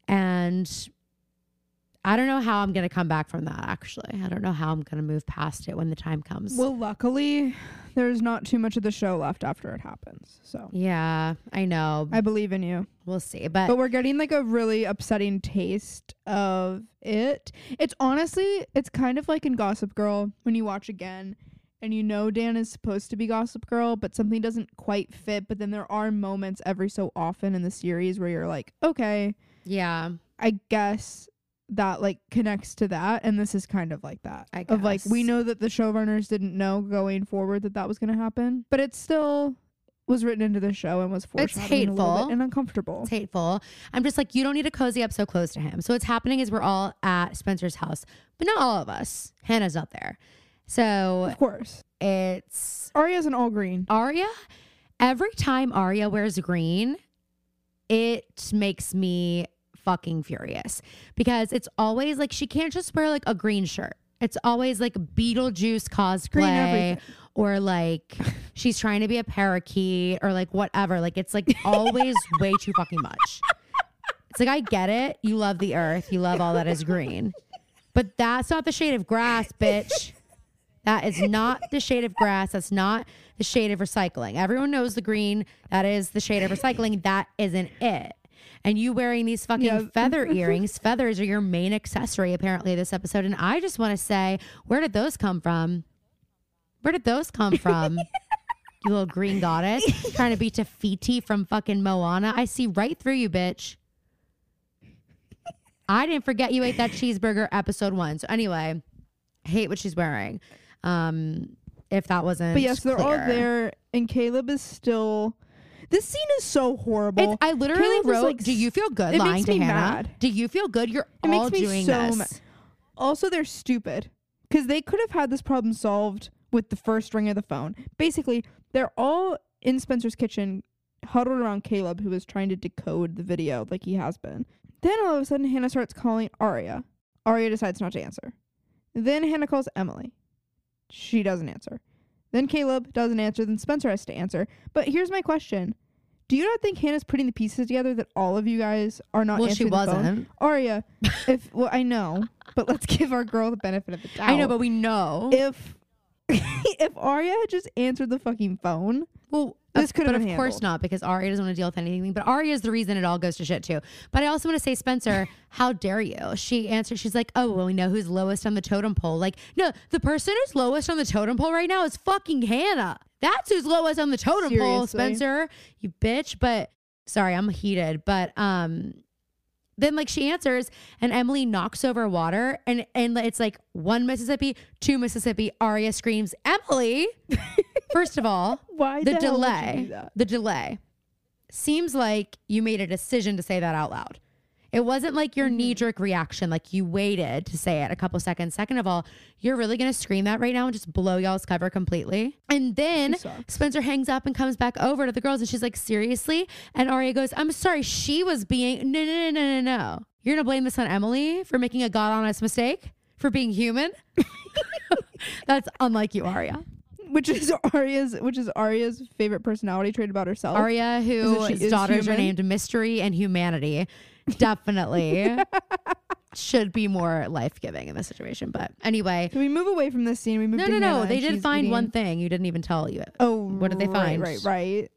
And I don't know how I'm going to come back from that, actually. I don't know how I'm going to move past it when the time comes. Well, luckily, there's not too much of the show left after it happens. So yeah, I know. I believe in you. we'll see. But, But we're getting like a really upsetting taste of it. It's honestly, it's kind of like in Gossip Girl when you watch again and you know Dan is supposed to be Gossip Girl, but something doesn't quite fit. But then there are moments every so often in the series where you're like, okay, yeah, I guess that like connects to that. And this is kind of like that. I Of like, we know that the showrunners didn't know going forward that that was going to happen, but it still was written into the show and was It's foreshadowing a hateful. and uncomfortable. It's hateful. I'm just like, you don't need to cozy up so close to him. So what's happening is we're all at Spencer's house, but not all of us. Hanna's not there. So Of course. it's Aria's an all green. Aria. Every time Aria wears green, it makes me fucking furious because it's always like she can't just wear like a green shirt. It's always like Beetlejuice cosplay or like she's trying to be a parakeet or like whatever. Like it's like always way too fucking much. It's like I get it. You love the earth. You love all that is green. But that's not the shade of grass, bitch. That is not the shade of grass. That's not the shade of recycling. Everyone knows the green. That is the shade of recycling. That isn't it. And you wearing these fucking Yeah. feather earrings. Feathers are your main accessory, apparently, this episode. And I just want to say, where did those come from? Where did those come from? you little green goddess trying to be Te Fiti from fucking Moana. I see right through you, bitch. I didn't forget you ate that cheeseburger episode one. So anyway, hate what she's wearing. Um, if that wasn't, But yes, they're all there, and Caleb is still. This scene is so horrible. It's, I literally Caleb wrote, like, "Do you feel good it lying makes to me Hanna? mad. Do you feel good? You're It makes all me doing so this." ma- Also, they're stupid because they could have had this problem solved with the first ring of the phone. Basically, they're all in Spencer's kitchen, huddled around Caleb, who is trying to decode the video like he has been. Then all of a sudden, Hanna starts calling Aria. Aria decides not to answer. Then Hanna calls Emily. She doesn't answer. Then Caleb doesn't answer. Then Spencer has to answer. But here's my question. Do you not think Hanna's putting the pieces together that all of you guys are not well, she answering the phone? wasn't. Aria, if well, I know, but let's give our girl the benefit of the doubt. I know, but we know. if if Aria had just answered the fucking phone, well, this could have but of course not because Aria doesn't want to deal with anything. But Aria is the reason it all goes to shit too. But I also want to say, Spencer, how dare you? She answered. She's like, "Oh, well, we know who's lowest on the totem pole." Like, no, the person who's lowest on the totem pole right now is fucking Hanna. That's who's lowest on the totem pole, Spencer. You bitch. But sorry, I'm heated. But um, then like she answers and Emily knocks over water and and it's like one Mississippi, two Mississippi. Aria screams, "Emily!" First of all, why the, the, hell would you delay the delay seems like you made a decision to say that out loud it wasn't like Mm-hmm. your knee-jerk reaction like you waited to say it a couple seconds. Second of all you're really gonna scream that right now and just blow y'all's cover completely. And then spencer hangs up and comes back over to the girls and she's like seriously? And Aria goes i'm sorry she was being no no no no no no. You're gonna blame this on emily for making a god honest mistake? For being human? That's unlike you Aria. Which is Aria's, which is Aria's favorite personality trait about herself. Aria, whose she is daughters are named Mystery and Humanity, definitely should be more life giving in this situation. But anyway, So we move away from this scene. We move. no, to no, no. They did find eating- one thing you didn't even tell you. Oh, What did they right, find? Right, right.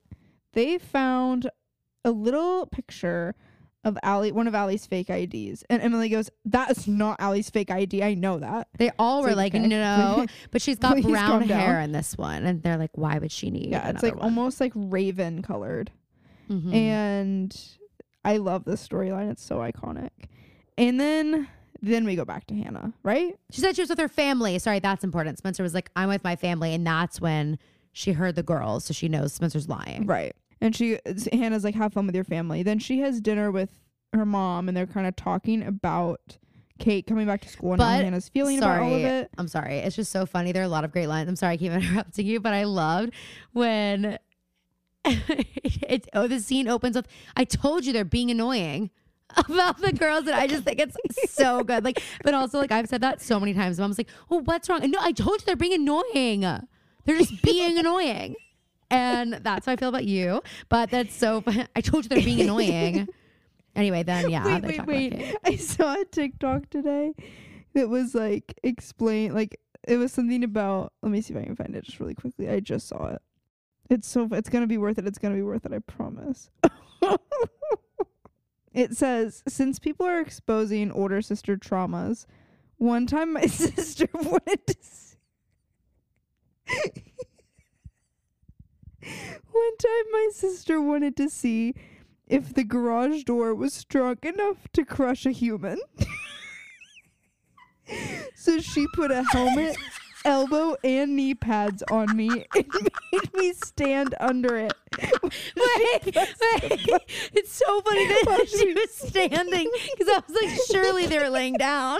They found a little picture of Ali, one of Ali's fake IDs, and Emily goes, "That is not Ali's fake ID. I know that." They all It's were like, okay, no, but she's got please brown calm down. hair in this one, and they're like, why would she need? Yeah, it's like one? almost like raven colored, Mhm. and I love this storyline. It's so iconic. And then, then we go back to Hanna, right? She said she was with her family. Sorry, that's important. Spencer was like, I'm with my family, and that's when she heard the girls, so she knows Spencer's lying. Right. And she Hanna's like, have fun with your family. Then she has dinner with her mom, and they're kind of talking about Kate coming back to school and But, Hanna's feeling about all of it. I'm sorry. It's just so funny. There are a lot of great lines. I'm sorry I keep interrupting you, but I loved when it oh the scene opens with I told you they're being annoying about the girls and I just think it's so good. Like but also like I've said that so many times. Mom's like, "Well, what's wrong?" No, I told you they're being annoying. They're just being annoying. And that's how I feel about you. But that's so fun. I told you they're being annoying. Anyway, then yeah, wait, wait, wait. I saw a TikTok today that was like explain like it was something about let me see if I can find it just really quickly. I just saw it. It's so it's gonna be worth it. It's gonna be worth it, I promise. it says since people are exposing older sister traumas, one time my sister wanted to One time my sister wanted to see if the garage door was strong enough to crush a human. so she put a helmet elbow and knee pads on me and made me stand under it. Wait, wait. It's so funny that she was standing because I was like, surely they're laying down.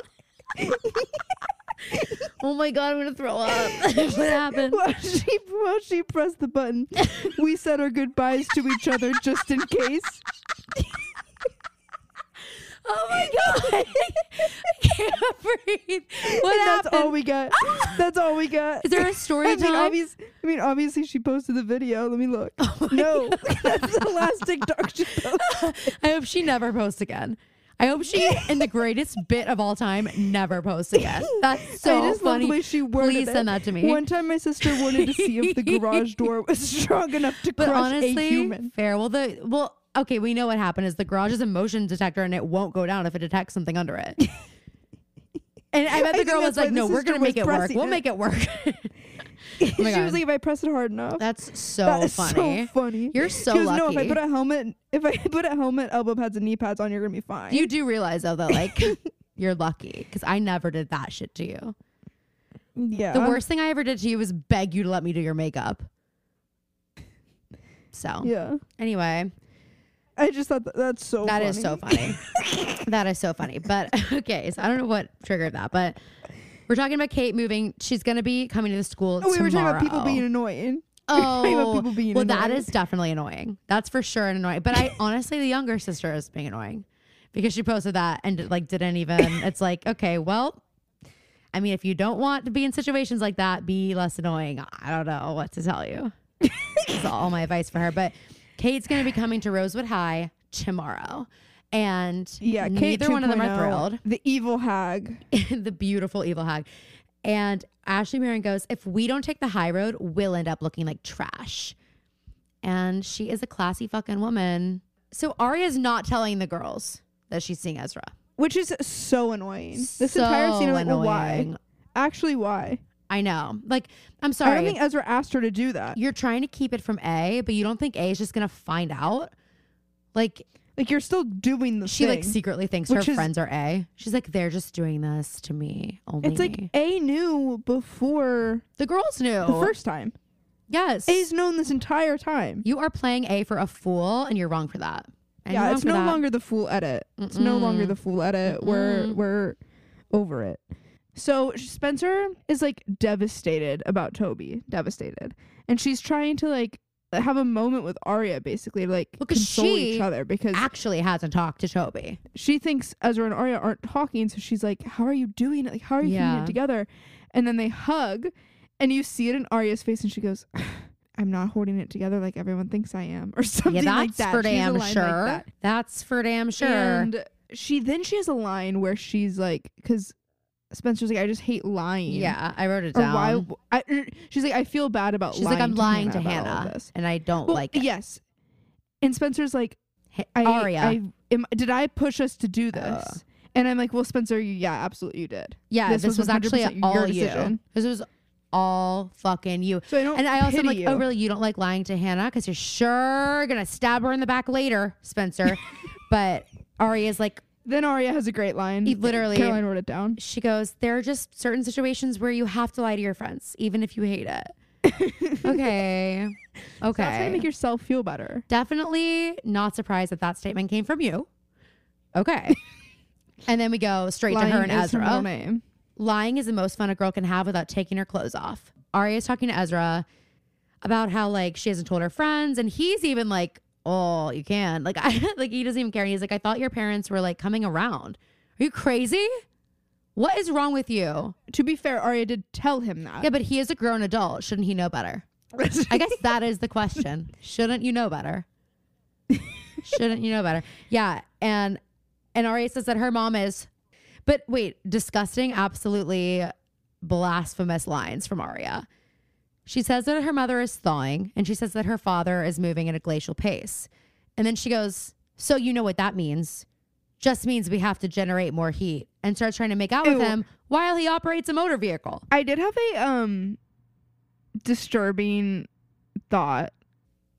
oh my god, I'm gonna throw up. what happened? While she, while she pressed the button, we said our goodbyes to each other just in case. Oh my god, I can't breathe. What And happened? that's all we got. That's all we got. Is there a story I mean, obvious, I mean, obviously she posted the video. Let me look. Oh no, that's the last TikTok she posted. I hope she never posts again. I hope she, in the greatest bit of all time, never posts again. That's so I just love funny. the way she worded Please send that to me. One time, my sister wanted to see if the garage door was strong enough to but crush honestly, a human. fair. Well, the well, okay, we know what happened is the garage is a motion detector and it won't go down if it detects something under it. and I bet the think girl was like, "No, we're gonna make it work. We'll it." make it work." she oh my God. was like, if I press it hard enough. That's so That is funny. so funny. You're so she goes, lucky. no, if I put a helmet, if I put a helmet, elbow pads, and knee pads on, you're gonna be fine. you do realize though that like you're lucky because I never did that shit to you. yeah. The worst thing I ever did to you was beg you to let me do your makeup. So Yeah. anyway, I just thought that, that's so. that funny. is so funny. that is so funny. But okay, so I don't know what triggered that, but we're talking about Kate moving. She's gonna be coming to the school. Oh, we were talking about people tomorrow. being annoying. were talking about Oh, people being well, that annoying. is definitely annoying. That's for sure annoying. But I honestly, the younger sister is being annoying because she posted that and like didn't even. It's like okay, well, I mean, if you don't want to be in situations like that, be less annoying. I don't know what to tell you. That's all my advice for her. But Kate's going to be coming to Rosewood High tomorrow, and Yeah, Kate neither one of them are oh, thrilled. The evil hag. the beautiful evil hag. And Ashley Marin goes, if we don't take the high road, we'll end up looking like trash. And she is a classy fucking woman. So Aria's not telling the girls that she's seeing Ezra. Which is so annoying. This So entire scene, I'm like, well, why? Actually, why? I know. Like, I'm sorry. I don't think Ezra asked her to do that. You're trying to keep it from A, but you don't think A is just gonna find out? Like Like you're still doing the she like secretly thinks her which is- friends are A. She's like, they're just doing this to me. Only It's like me." A knew before the girls knew. the first time. yes. A's known this entire time. You are playing A for a fool, and you're wrong for that. And you're yeah, wrong it's for no that. longer the fool edit. It's no longer the full edit. We're Mm-mm. we're over it. So Spencer is like devastated about Toby, devastated, and she's trying to like have a moment with Aria, basically like Well, 'cause console she each other because Actually, hasn't talked to Toby. she thinks Ezra and Aria aren't talking. So she's like, "How are you doing it? Like, how are you keeping Yeah. it together?" And then they hug, and you see it in Aria's face, and she goes. Ah, I'm not holding it together like everyone thinks I am, or something yeah, that's like that. for She has a damn line like sure. that. that's for damn sure. And she then she has a line where she's like, because Spencer's like, I just hate lying. yeah, I wrote it Or down. why? I, er, she's like, I feel bad about. She's lying like, I'm lying to about all of Hanna, this. and I don't Well, like it. Yes. And Spencer's like, H- I, am. Did I push us to do this? Uh. and I'm like, well, Spencer, you, yeah, absolutely, you did. yeah, this this, was was, actually all your you. This was all fucking you. So I don't. And I also like, you. oh, really? You don't like lying to Hanna because you're sure gonna stab her in the back later, Spencer. but Aria's like, Then Aria has a great line. He literally- Caroline wrote it down. she goes, there are just certain situations where you have to lie to your friends, even if you hate it. okay. So that's how you Okay. make yourself feel better. Definitely not surprised that that statement came from you. Okay. and then we go straight Lying to her and is her Ezra. name. Lying is the most fun a girl can have without taking her clothes off. Aria's talking to Ezra about how like she hasn't told her friends, and he's even like, "Oh, you can." Like I like he doesn't even care. And he's like, "I thought your parents were like coming around. Are you crazy? What is wrong with you?" To be fair, Aria did tell him that. Yeah, but he is a grown adult. Shouldn't he know better? I guess that is the question. Shouldn't you know better? Shouldn't you know better? Yeah, and and Aria says that her mom is, but wait, disgusting, absolutely blasphemous lines from Aria. She says that her mother is thawing, and she says that her father is moving at a glacial pace, and then she goes, "So you know what that means? Just means we have to generate more heat." And starts trying to make out with him while he operates a motor vehicle. I did have a um disturbing thought.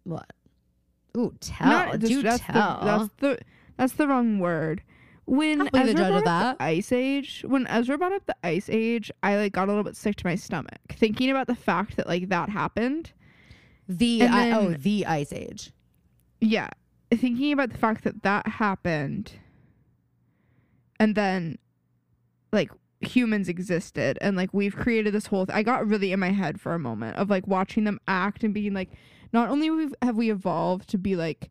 What? Ooh, tell. Not Do that's tell. The, that's the that's the wrong word. When I'll Ezra brought up the ice age, when Ezra brought up the ice age, I like got a little bit sick to my stomach thinking about the fact that like that happened. The I, oh the ice age. Yeah, thinking about the fact that that happened, and then like humans existed and like we've created this whole th- I got really in my head for a moment of like watching them act and being like not only have we evolved to be like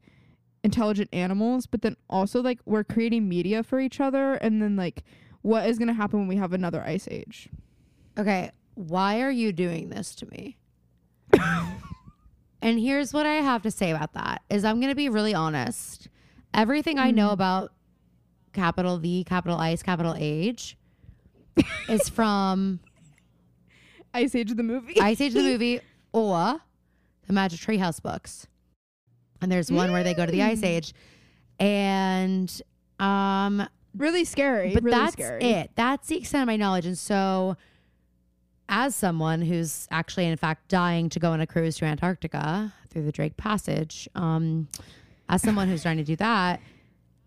intelligent animals but then also like we're creating media for each other and then like what is going to happen when we have another ice age Okay, why are you doing this to me? and here's what I have to say about that is I'm going to be really honest. Everything I know Mhm. about capital V, capital Ice, capital Age is from ice age of the movie Ice Age the movie or the Magic Treehouse books. And there's one where they go to the Ice Mm. Age and um really scary but really that's scary it. That's the extent of my knowledge. And so, as someone who's actually, in fact, dying to go on a cruise to Antarctica through the Drake Passage, um, as someone who's trying to do that,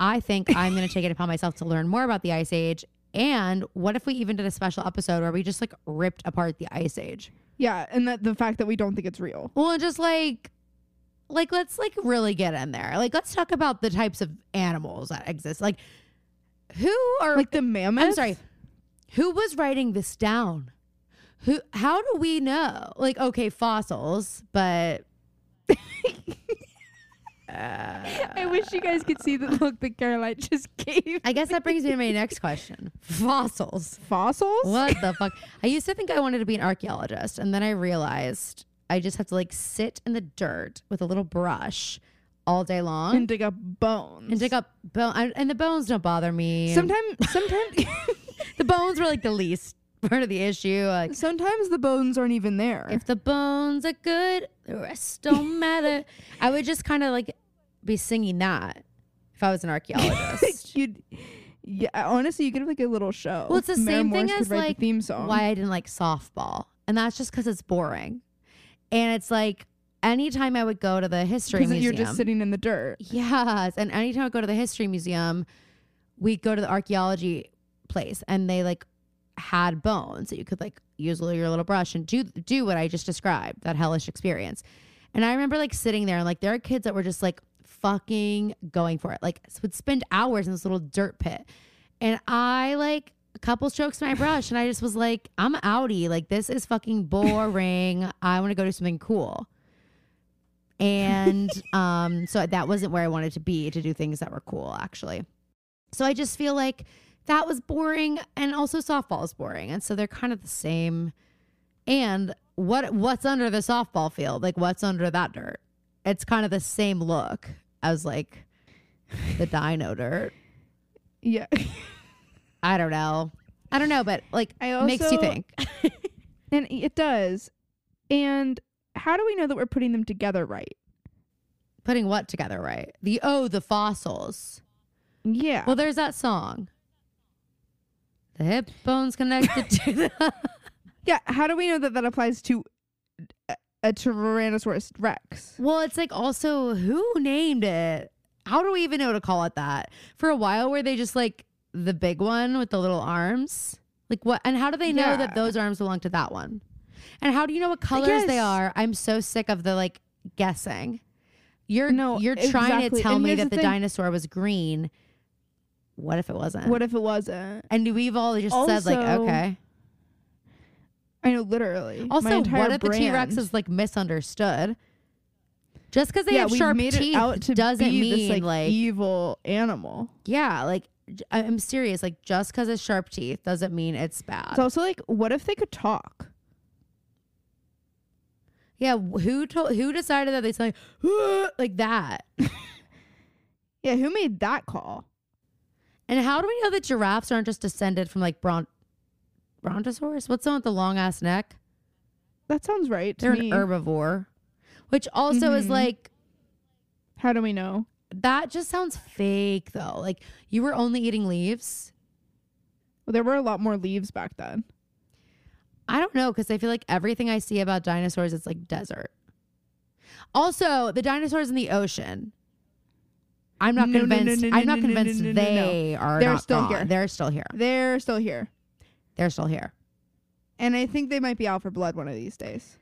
I think I'm going to take it upon myself to learn more about the Ice Age. And what if we even did a special episode where we just like ripped apart the Ice Age? yeah and that the fact that we don't think it's real Well, just like, like let's like really get in there. Like, let's talk about the types of animals that exist. Like, who are like the mammoth I'm sorry. Who was writing this down? Who? How do we know? Like, okay, fossils, but I wish you guys could see the look that Caroline just gave. I guess that brings me to my next question: fossils. Fossils? What the fuck? I used to think I wanted to be an archaeologist, and then I realized I just have to like sit in the dirt with a little brush all day long And dig up bones. And dig up bone. And the bones don't bother me. Sometimes, sometimes, the bones were like the least part of the issue. Like, sometimes the bones aren't even there. If the bones are good, the rest don't matter. I would just kind of like be singing that if I was an archaeologist. You'd, yeah, honestly, you could have like a little show. well, it's the Mare same thing Morris could as write the like theme song. why I didn't like softball, and that's just because it's boring. And it's like anytime I would go to the history museum, you're just sitting in the dirt. yes, and anytime I go to the history museum, we go to the archaeology place, and they like had bones that you could like use your little brush and do do what I just described that hellish experience. And I remember like sitting there and like there are kids that were just like fucking going for it, like would spend hours in this little dirt pit, and I like a couple strokes my brush and I just was like, I'm outie, like this is fucking boring. I want to go do something cool. And um, so that wasn't where I wanted to be to do things that were cool, actually. So I just feel like that was boring, and also softball is boring, and so they're kind of the same. And what what's under the softball field? Like what's under that dirt? It's kind of the same look as like the dino dirt. Yeah. I don't know. I don't know, but like I also makes you think. and it does. And how do we know that we're putting them together right? Putting what together, right? The oh, the fossils. Yeah. Well, there's that song. The hip bones connected to the yeah. How do we know that that applies to a, a Tyrannosaurus Rex? Well, it's like also who named it? How do we even know to call it that? For a while, were they just like the big one with the little arms? Like what? And how do they know Yeah. that those arms belong to that one? And how do you know what colors they are? I'm so sick of the like guessing. You're No, you're trying to tell And me that the the dinosaur was green. What if it wasn't? What if it wasn't? and we've all just said like, okay. I know, literally. Also, what if the T Rex is like misunderstood? Just because they yeah, have sharp made it teeth out to doesn't be mean this like, like evil animal. Yeah, like I'm serious. Like just because it's sharp teeth doesn't mean it's bad. It's also like, what if they could talk? yeah, who told? Who decided that they say like that? Yeah, who made that call? And how do we know that giraffes aren't just descended from like bron- brontosaurus? What's the one with the long ass neck? That sounds right. To They're me. an herbivore, which also is Mhm. like How do we know? That. Just sounds fake though. Like you were only eating leaves. Well, there were a lot more leaves back then. I don't know because I feel like everything I see about dinosaurs is like desert. Also, the dinosaurs in the ocean. I'm not No, no, no, convinced. no, no, I'm not no, no, no, convinced they are. They're still gone. here. They're still here. They're still here. They're still here. And I think they might be out for blood one of these days.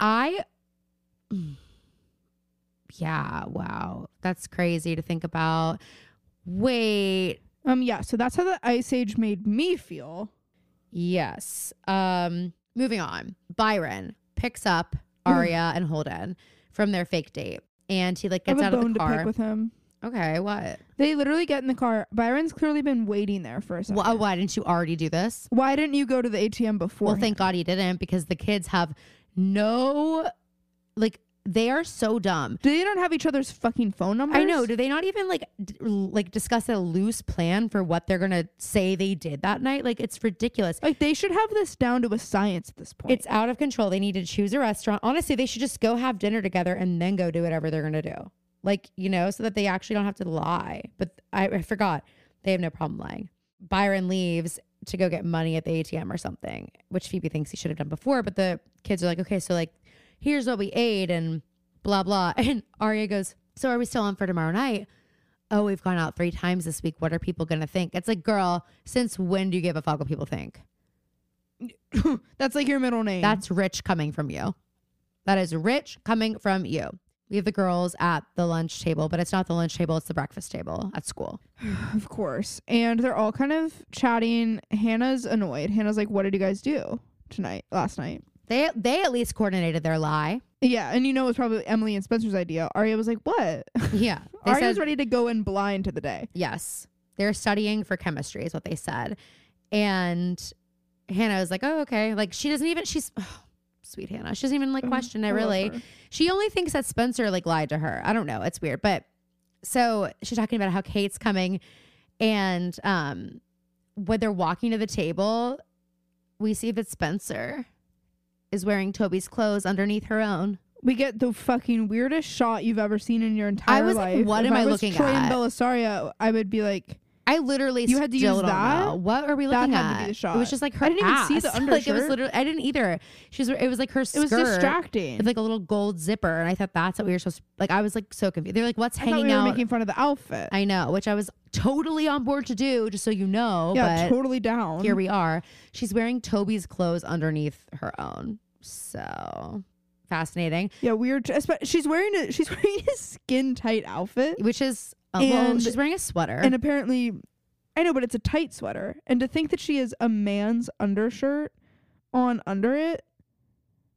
I. Yeah. Wow. That's crazy to think about. Wait. Um yeah, so that's how the ice age made me feel. Yes. Um. Moving on. Byron picks up Aria and Holden from their fake date, and he like I have gets a out of bone the to pick car. with him. Okay. What? They literally get in the car. Byron's clearly been waiting there for a second. Wh- why didn't you already do this? Why didn't you go to the ATM before? Well, thank God he didn't because the kids have no, like, they are so dumb. Do they not have each other's fucking phone numbers? I know. Do they not even like d- like discuss a loose plan for what they're gonna say they did that night? Like, it's ridiculous. Like they should have this down to a science at this point. It's out of control. They need to choose a restaurant. Honestly, they should just go have dinner together and then go do whatever they're gonna do. Like, you know, so that they actually don't have to lie. But I, I forgot they have no problem lying. Byron leaves to go get money at the ATM or something, which Phoebe thinks he should have done before. But the kids are like, okay, so like, here's what we ate and blah blah. And Aria goes, so are we still on for tomorrow night? Oh, we've gone out three times this week. What are people gonna think? It's like, girl, since when do you give a fuck what people think? That's like your middle name. That's rich coming from you. That is rich coming from you. We have the girls at the lunch table, but it's not the lunch table, it's the breakfast table at school. of course. And they're all kind of chatting. Hanna's annoyed. Hanna's like, "What did you guys do tonight? Last night?" They they at least coordinated their lie. Yeah, and you know it was probably Emily and Spencer's idea. Aria was like, "What?" Yeah. They Aria's said ready to go in blind to the day. yes. They're studying for chemistry is what they said. And Hanna was like, "Oh, okay." Like she doesn't even she's oh, sweet Hanna. She doesn't even like question it I love really. her. She only thinks that Spencer like lied to her. I don't know. It's weird. But so she's talking about how Kate's coming and um when they're walking to the table, we see that Spencer is wearing Toby's clothes underneath her own. We get the fucking weirdest shot you've ever seen in your entire I was like, life. what If am I was looking Troy at? and Bellisario, I would be like, I literally You had to still use that? know. What are we That looking had to at? be the It was just like her I didn't even see the ass. like it was literally I didn't either. She's. it was like her it skirt. was distracting. With like a little gold zipper, and I thought that's what we were supposed. to Like I was like so confused. They're like, "What's I hanging we were out?" making fun of the outfit. I know, which I was totally on board to do, just so you know. yeah, but totally down. here we are. She's wearing Toby's clothes underneath her own. So fascinating. yeah, weird. She's wearing a she's wearing a skin tight outfit, Which is well, And- she's wearing a sweater. and apparently, I know, but it's a tight sweater. And to think that she has a man's undershirt on under it,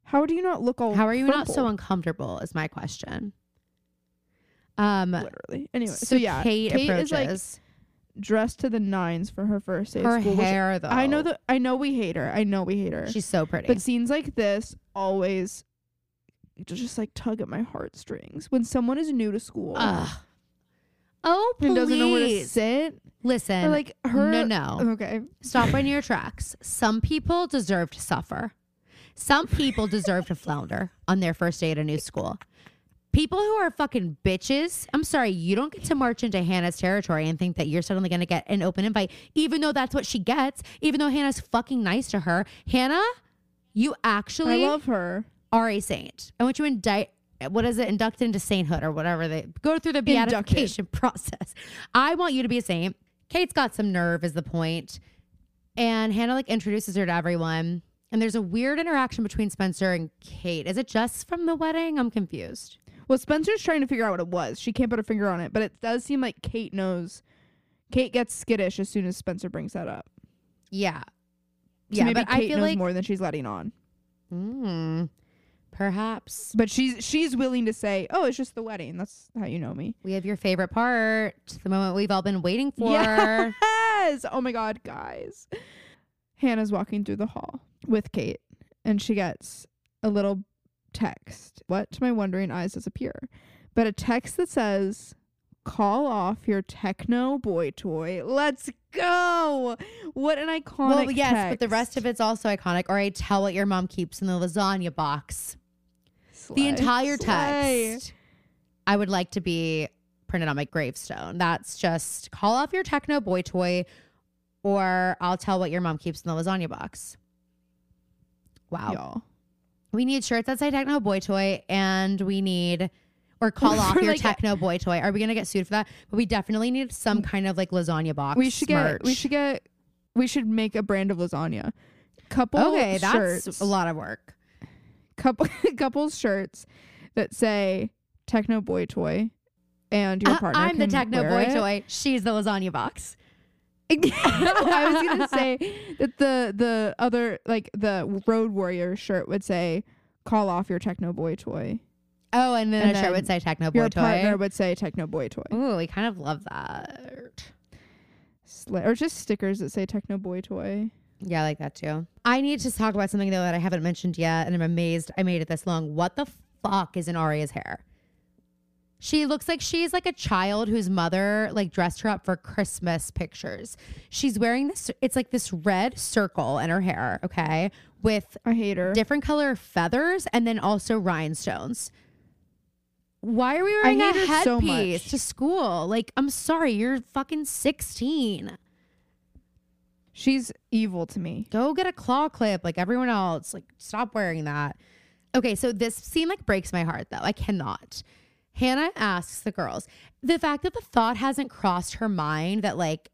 how do you not look all? How are you not so uncomfortable? Is my question. Um. literally? Anyway, so, So, yeah, Kate, Kate approaches is like dressed to the nines for her first day her of school. hair though. I know that I know we hate her. I know we hate her. she's so pretty. But scenes like this always just, just like tug at my heartstrings. When someone is new to school Ugh. Oh, please. and doesn't know where to sit, Listen. or like her. no, no. Okay. Stop in your tracks. Some people deserve to suffer. Some people deserve to flounder on their first day at a new school. People who are fucking bitches, I'm sorry, you don't get to march into Hanna's territory and think that you're suddenly going to get an open invite, even though that's what she gets, even though Hanna's fucking nice to her. Hanna, you actually I love her. are a saint. I want you to indict, what is it, induct into sainthood or whatever they go through the Inducted. beatification process. I want you to be a saint. Kate's got some nerve, is the point. And Hanna like introduces her to everyone. And there's a weird interaction between Spencer and Kate. Is it just from the wedding? I'm confused. Well, Spencer's trying to figure out what it was. She can't put her finger on it, but it does seem like Kate knows. Kate gets skittish as soon as Spencer brings that up. Yeah. So yeah, maybe but Kate I feel knows like more than she's letting on. mm, perhaps But she's she's willing to say, "Oh, it's just the wedding." That's how you know me. we have your favorite part, the moment we've all been waiting for. Yes. Oh my god, guys. Hanna's walking through the hall with Kate, and she gets a little text. What to my wondering eyes does appear? But a text that says, "Call off your techno boy toy. Let's go." What an iconic. Well, yes, but the rest of it's also iconic. Or I tell what your mom keeps in the lasagna box. Slay, the entire slay. text I would like to be printed on my gravestone. That's just call off your techno boy toy, or I'll tell what your mom keeps in the lasagna box. Wow. Y'all. We need shirts that say techno boy toy, and we need, or call off your like, a- techno boy toy. Are we gonna get sued for that? But we definitely need some mm. kind of like lasagna box. we should get we should get we should make a brand of lasagna. Couple Okay, that's shirts, a lot of work. Couple couples shirts that say techno boy toy and your Uh, partner I'm the techno boy it. toy. She's the lasagna box. I was gonna say that the the other like the road warrior shirt would say call off your techno boy toy. Oh, and then And a shirt would say techno boy Your toy. partner would say techno boy toy. Ooh, we kind of love that. Sli- or just stickers that say techno boy toy. Yeah, I like that too. I need to talk about something though that I haven't mentioned yet, and I'm amazed I made it this long. What the fuck is in Aria's hair? She looks like she's like a child whose mother like dressed her up for Christmas pictures. She's wearing this, it's like this red circle in her hair, okay, with I hate her. different color feathers and then also rhinestones. Why are we wearing hate a her so headpiece much. to school? Like, I'm sorry, you're fucking 16. She's evil to me. Go get a claw clip like everyone else. Like, stop wearing that. Okay, so this scene like breaks my heart though. I cannot. Hanna asks the girls. The fact that the thought hasn't crossed her mind that like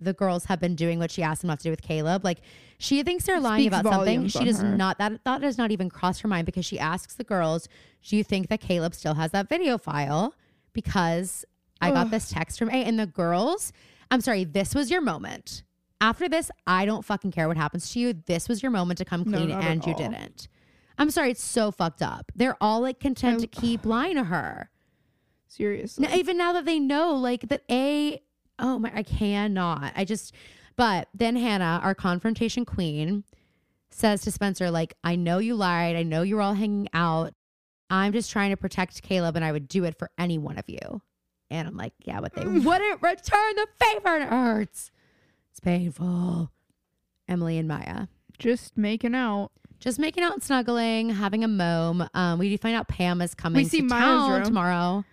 the girls have been doing what she asked them not to do with Caleb. Like she thinks they're lying Speaks about something. She does her. not that thought does not even cross her mind because she asks the girls, Do you think that Caleb still has that video file? Because I got this text from A and the girls, I'm sorry, this was your moment. After this, I don't fucking care what happens to you. This was your moment to come clean at and you all. didn't. I'm sorry, it's so fucked up. They're all like content I- to keep lying to her. Seriously. Now, even now that they know, like that A, oh my, I cannot. I just, but then Hanna, our confrontation queen, says to Spencer, like, I know you lied. I know you're all hanging out. I'm just trying to protect Caleb and I would do it for any one of you. And I'm like, yeah, but they wouldn't return the favor. And it hurts. It's painful. Emily and Maya. Just making out. Just making out and snuggling, having a moan. Um, we do find out Pam is coming We see to Maya's town room. tomorrow.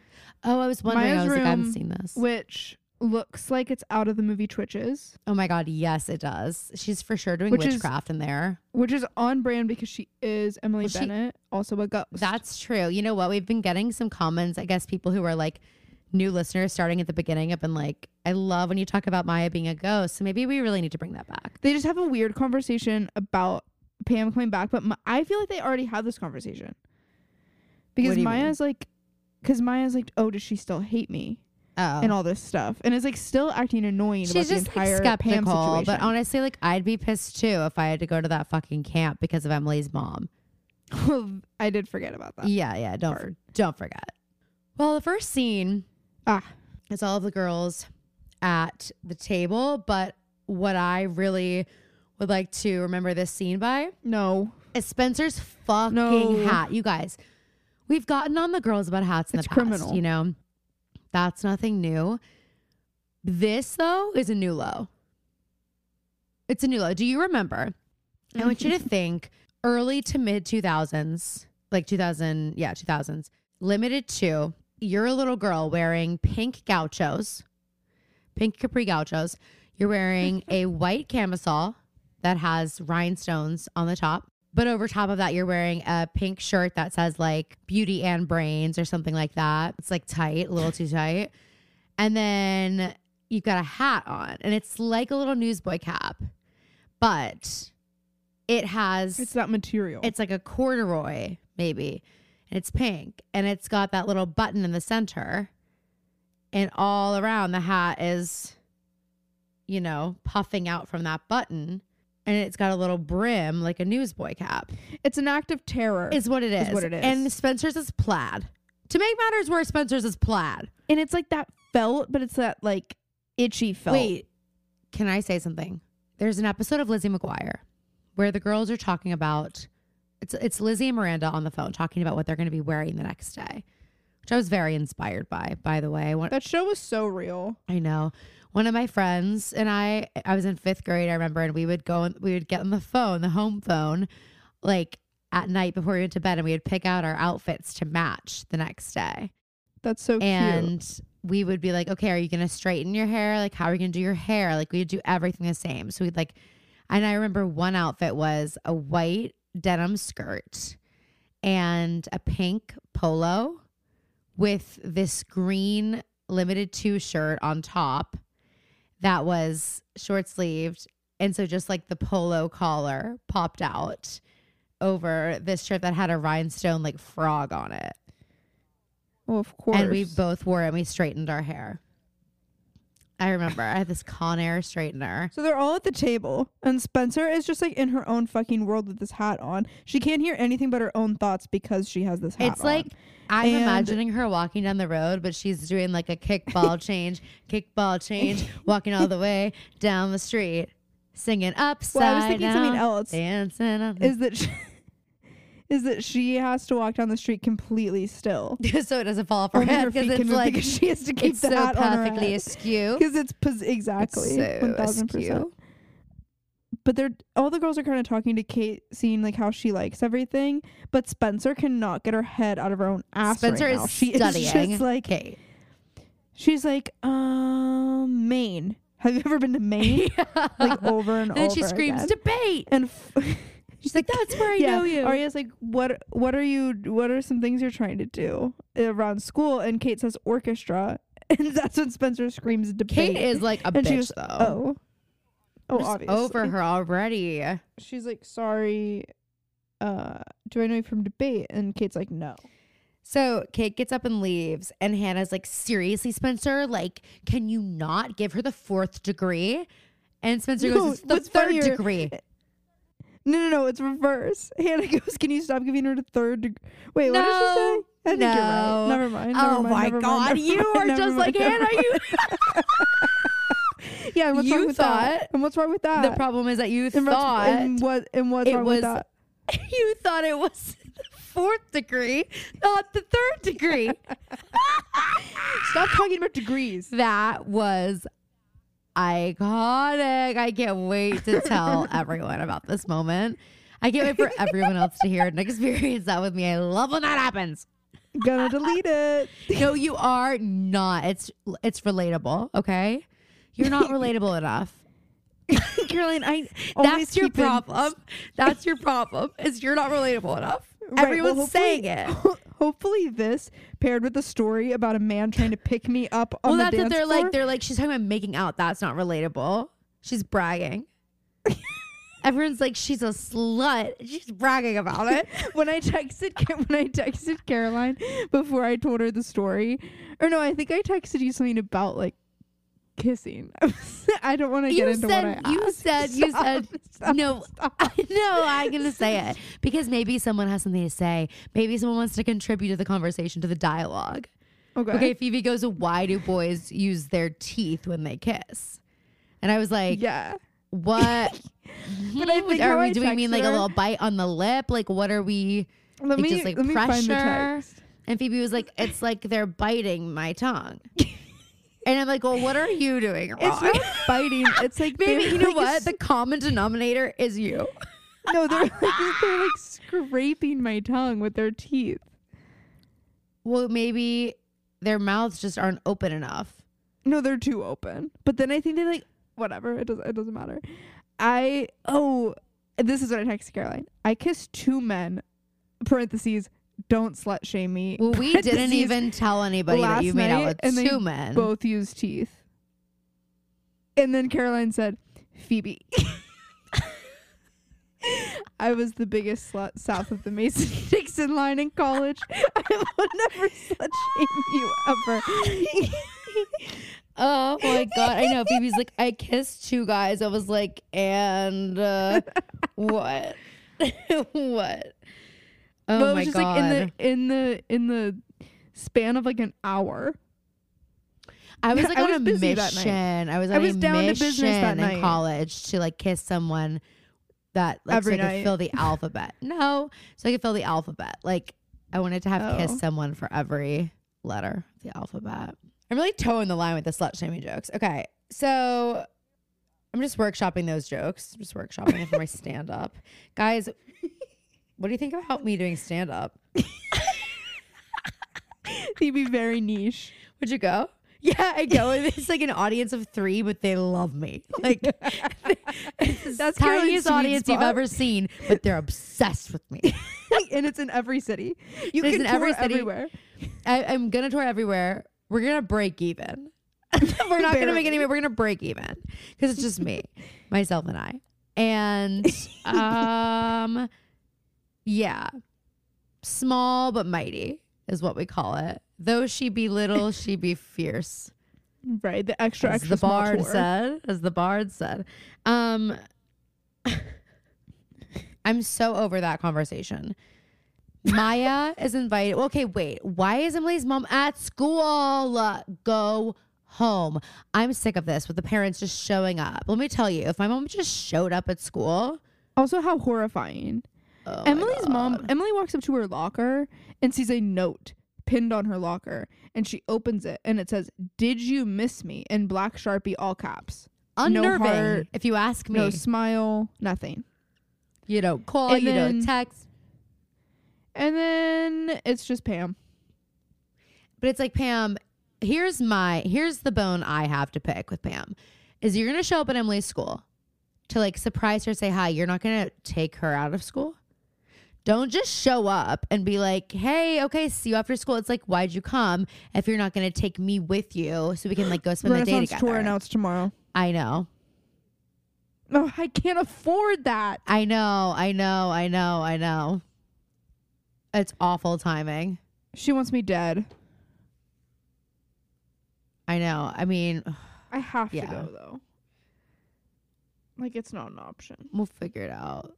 Oh, I was wondering. I Maya's was like, I haven't room seen this. Which looks like it's out of the movie Twitches, Oh my god, yes, it does. She's for sure doing Which is- witchcraft in there. which is on brand because she is Emily Well, she- Bennett, also a ghost. That's true. You know what? We've been getting some comments. I guess people who are like new listeners starting at the beginning have been like, I love when you talk about Maya being a ghost. So maybe we really need to bring that back. they just have a weird conversation about Pam coming back, but Ma- I feel like they already had this conversation because you mean? Maya's like, because Maya's like, oh, does she still hate me Oh. and all this stuff, and it's like still acting annoying She's about the just like skeptical, situation. but honestly, like I'd be pissed too if I had to go to that fucking camp because of Emily's mom. I did forget about that. Yeah, yeah. Don't for, don't forget. Well, the first scene Ah, It's all of the girls at the table, but what I really would like to remember this scene by no, is Spencer's fucking No. hat. You guys, we've gotten on the girls about hats in It's the past. criminal. You know, that's nothing new. This though is a new low. It's a new low. Do you remember? I want you to think early to mid 2000s, like 2000, yeah, 2000s, limited to you're a little girl wearing pink gauchos, pink capri gauchos. You're wearing a white camisole that has rhinestones on the top. But over top of that, you're wearing a pink shirt that says like beauty and brains or something like that. It's like tight, a little too tight. And then you've got a hat on, and it's like a little newsboy cap, but it has it's that material. it's like a corduroy, maybe. And it's pink. And it's got that little button in the center. And all around the hat is, you know, puffing out from that button. And it's got a little brim like a newsboy cap. it's an act of terror, Is what it is. Is what it is. And Spencer's is plaid. To make matters worse, Spencer's is plaid. and it's like that felt, but it's that like itchy felt. Wait, can I say something? There's an episode of Lizzie McGuire where the girls are talking about it's it's Lizzie and Miranda on the phone talking about what they're going to be wearing the next day, which I was very inspired by. By the way, One- that show was so real. I know one of my friends and I, I was in fifth grade, I remember, and we would go and we would get on the phone, the home phone, like at night before we went to bed, and we would pick out our outfits to match the next day That's so cute. and we would be like, okay, are you gonna straighten your hair? Like, how are you gonna do your hair? Like, we would do everything the same. So we'd like, and I remember one outfit was a white denim skirt and a pink polo with this green Limited Too shirt on top that was short sleeved. And so just like the polo collar popped out over this shirt that had a rhinestone like frog on it. Well, of course. And we both wore it and we straightened our hair. I remember I had this Conair straightener. So they're all at the table, and Spencer is just like in her own fucking world with this hat on. She can't hear anything but her own thoughts because she has this hat It's like. I'm And- imagining her walking down the road, but she's doing like a kickball change, kickball change, walking all the way down the street, singing upside Well, I was thinking down, something else. dancing on the is that she, is that she has to walk down the street completely still. so it doesn't fall off her Only head her because can it's move like because she has to keep it's the so hat on her perfectly head. askew. Because it's pos- exactly so one thousand percent. askew. But they're all the girls are kind of talking to Kate, seeing like how she likes everything. But Spencer cannot get her head out of her own ass. Spencer right is now. she studying. is just like Kate. she's like um Maine. Have you ever been to Maine? like over and, and then over she screams again. debate. and f- She's like, "That's where I yeah, know you." Aria's like, what? What are you? What are some things you're trying to do around school? And Kate says orchestra, and that's when Spencer screams debate. Kate is like a and bitch goes, though. oh, oh, obviously. over her already. She's like, sorry. Uh, do I know you from debate? And Kate's like, no. So Kate gets up and leaves, and Hanna's like, "Seriously, Spencer? Like, can you not give her the fourth degree?" And Spencer No, goes, "It's the third funnier- degree." No, no, no. It's reverse. Hanna goes, can you stop giving her the third? Deg- Wait, what did she say? I think no. you're right. Never mind. Never oh mind, my never god, never you mind, are just mind, like Hanna. You. Yeah, and what's You wrong with thought that? And what's wrong with that? the problem is that you and thought and what and what's wrong was with that? you thought it was the fourth degree, not the third degree. Stop talking about degrees. that was iconic. I can't wait to tell everyone about this moment. I can't wait for everyone else to hear it and experience that with me. I love when that happens. Gonna delete it. No, you are not. It's it's relatable, okay? You're not relatable enough. Caroline, I That's your problem. That's your problem. Is you're not relatable enough. Right, Everyone's hopefully- saying it. Hopefully, this paired with the story about a man trying to pick me up on Well, the that's dance what they're floor. like. They're like, she's talking about making out. That's not relatable. She's bragging. Everyone's like, she's a slut. She's bragging about it. when I texted when I texted Caroline before I told her the story, or no, I think I texted you something about like kissing. I don't want to get into said, what I you asked. said, you Stop, said, stop, no, stop. no, I'm going to say it because maybe someone has something to say. Maybe someone wants to contribute to the conversation, to the dialogue. Okay. Okay, Phoebe goes, why do boys use their teeth when they kiss? And I was like, Yeah. what? But I think are we I doing? Mean like a little bite on the lip? Like what are we? Let Like, me just, like, let me find the pressure. And Phoebe was like, it's like they're biting my tongue. And I'm like, well, what are you doing wrong? It's not biting. It's like Maybe you know like what? s- The common denominator is you. no, they're like they're like scraping my tongue with their teeth. Well, maybe their mouths just aren't open enough. No, they're too open. But then I think they like whatever. It doesn't. It doesn't matter. I oh, this is what I texted Caroline. I kissed two men. Parentheses. Don't slut shame me. Well, we didn't even tell anybody that you made out with two men. Both use teeth. And then Caroline said, Phoebe. I was the biggest slut south of the Mason Dixon line in college. I will never slut shame you ever. Oh my god, I know. Phoebe's like, I kissed two guys. I was like, and uh, what? what? Oh but it was my just god! like in the in the in the span of like an hour. I was like I on was a busy that night. mission. I was I was a down to business that in night. college to like kiss someone that like Every so I could fill the alphabet. No, so I could fill the alphabet. Like I wanted to have Oh. kissed someone for every letter of the alphabet. I'm really toeing the line with the slut shaming jokes. Okay, so I'm just workshopping those jokes. I'm just workshopping it for my stand up, guys. What do you think about me doing stand up? He'd be very niche. Would you go? Yeah, I go. It's like an audience of three, but they love me. Like that's the tiniest audience you've ever seen, but they're obsessed with me. and it's in every city. You It's can in tour every city. everywhere. I, I'm gonna tour everywhere. We're gonna break even. we're not gonna make any. We're gonna break even because it's just me, myself, and I. And um, yeah, small but mighty is what we call it. Though she be little, she be fierce. Right. The extra as extra the bard tour. said as the bard said um i'm so over that conversation maya is invited okay wait why is emily's mom at school go home i'm sick of this with the parents just showing up let me tell you if my mom just showed up at school Also, how horrifying. Oh Emily's mom, Emily walks up to her locker and sees a note pinned on her locker. And she opens it and it says, Did you miss me? in black Sharpie, all caps. no unnerving heart, if you ask me No smile, nothing. you don't call And you then- don't text And then it's just Pam. But it's like Pam, here's my here's the bone I have to pick with Pam. Is you're gonna show up at Emily's school to like surprise her, say hi. You're not gonna take her out of school. Don't just show up and be like, hey, okay, see you after school. It's like, why'd you come if you're not gonna take me with you so we can like go spend the day Renaissance together? tour announced tomorrow. I know. No, I can't afford that. I know, I know, I know, I know. It's awful timing. She wants me dead. I know. I mean, I have Yeah. to go though. Like it's not an option. we'll figure it out.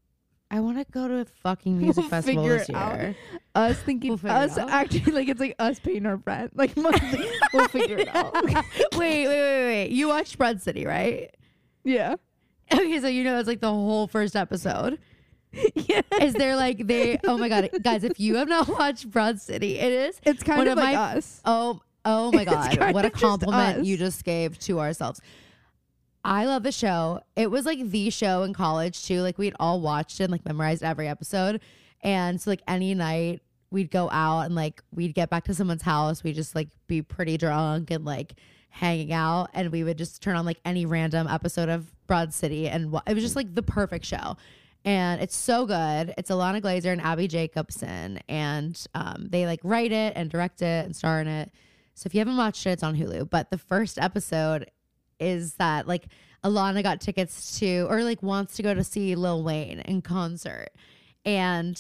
I want to go to a fucking music We'll festival figure this it out. year. Us thinking We'll us acting like it's like us paying our rent. Like monthly. we'll figure it out. wait, wait, wait, wait. You watched Broad City, right? yeah. Okay, so you know it's like the whole first episode. Yeah. Is there like they? Oh my god, guys! If you have not watched Broad City, it is. It's kind of like my- us. Oh, oh my god! What a of just compliment you just gave to ourselves. I love the show. It was like the show in college too. Like we'd all watched and like memorized every episode. And so like any night we'd go out and like we'd get back to someone's house. We'd just like be pretty drunk and like hanging out and we would just turn on like any random episode of Broad City and it was just like the perfect show. And it's so good. It's Ilana Glazer and Abbi Jacobson and um, they like write it and direct it and star in it. So if you haven't watched it, it's on Hulu. But the first episode is that like Ilana got tickets to or like wants to go to see Lil Wayne in concert. And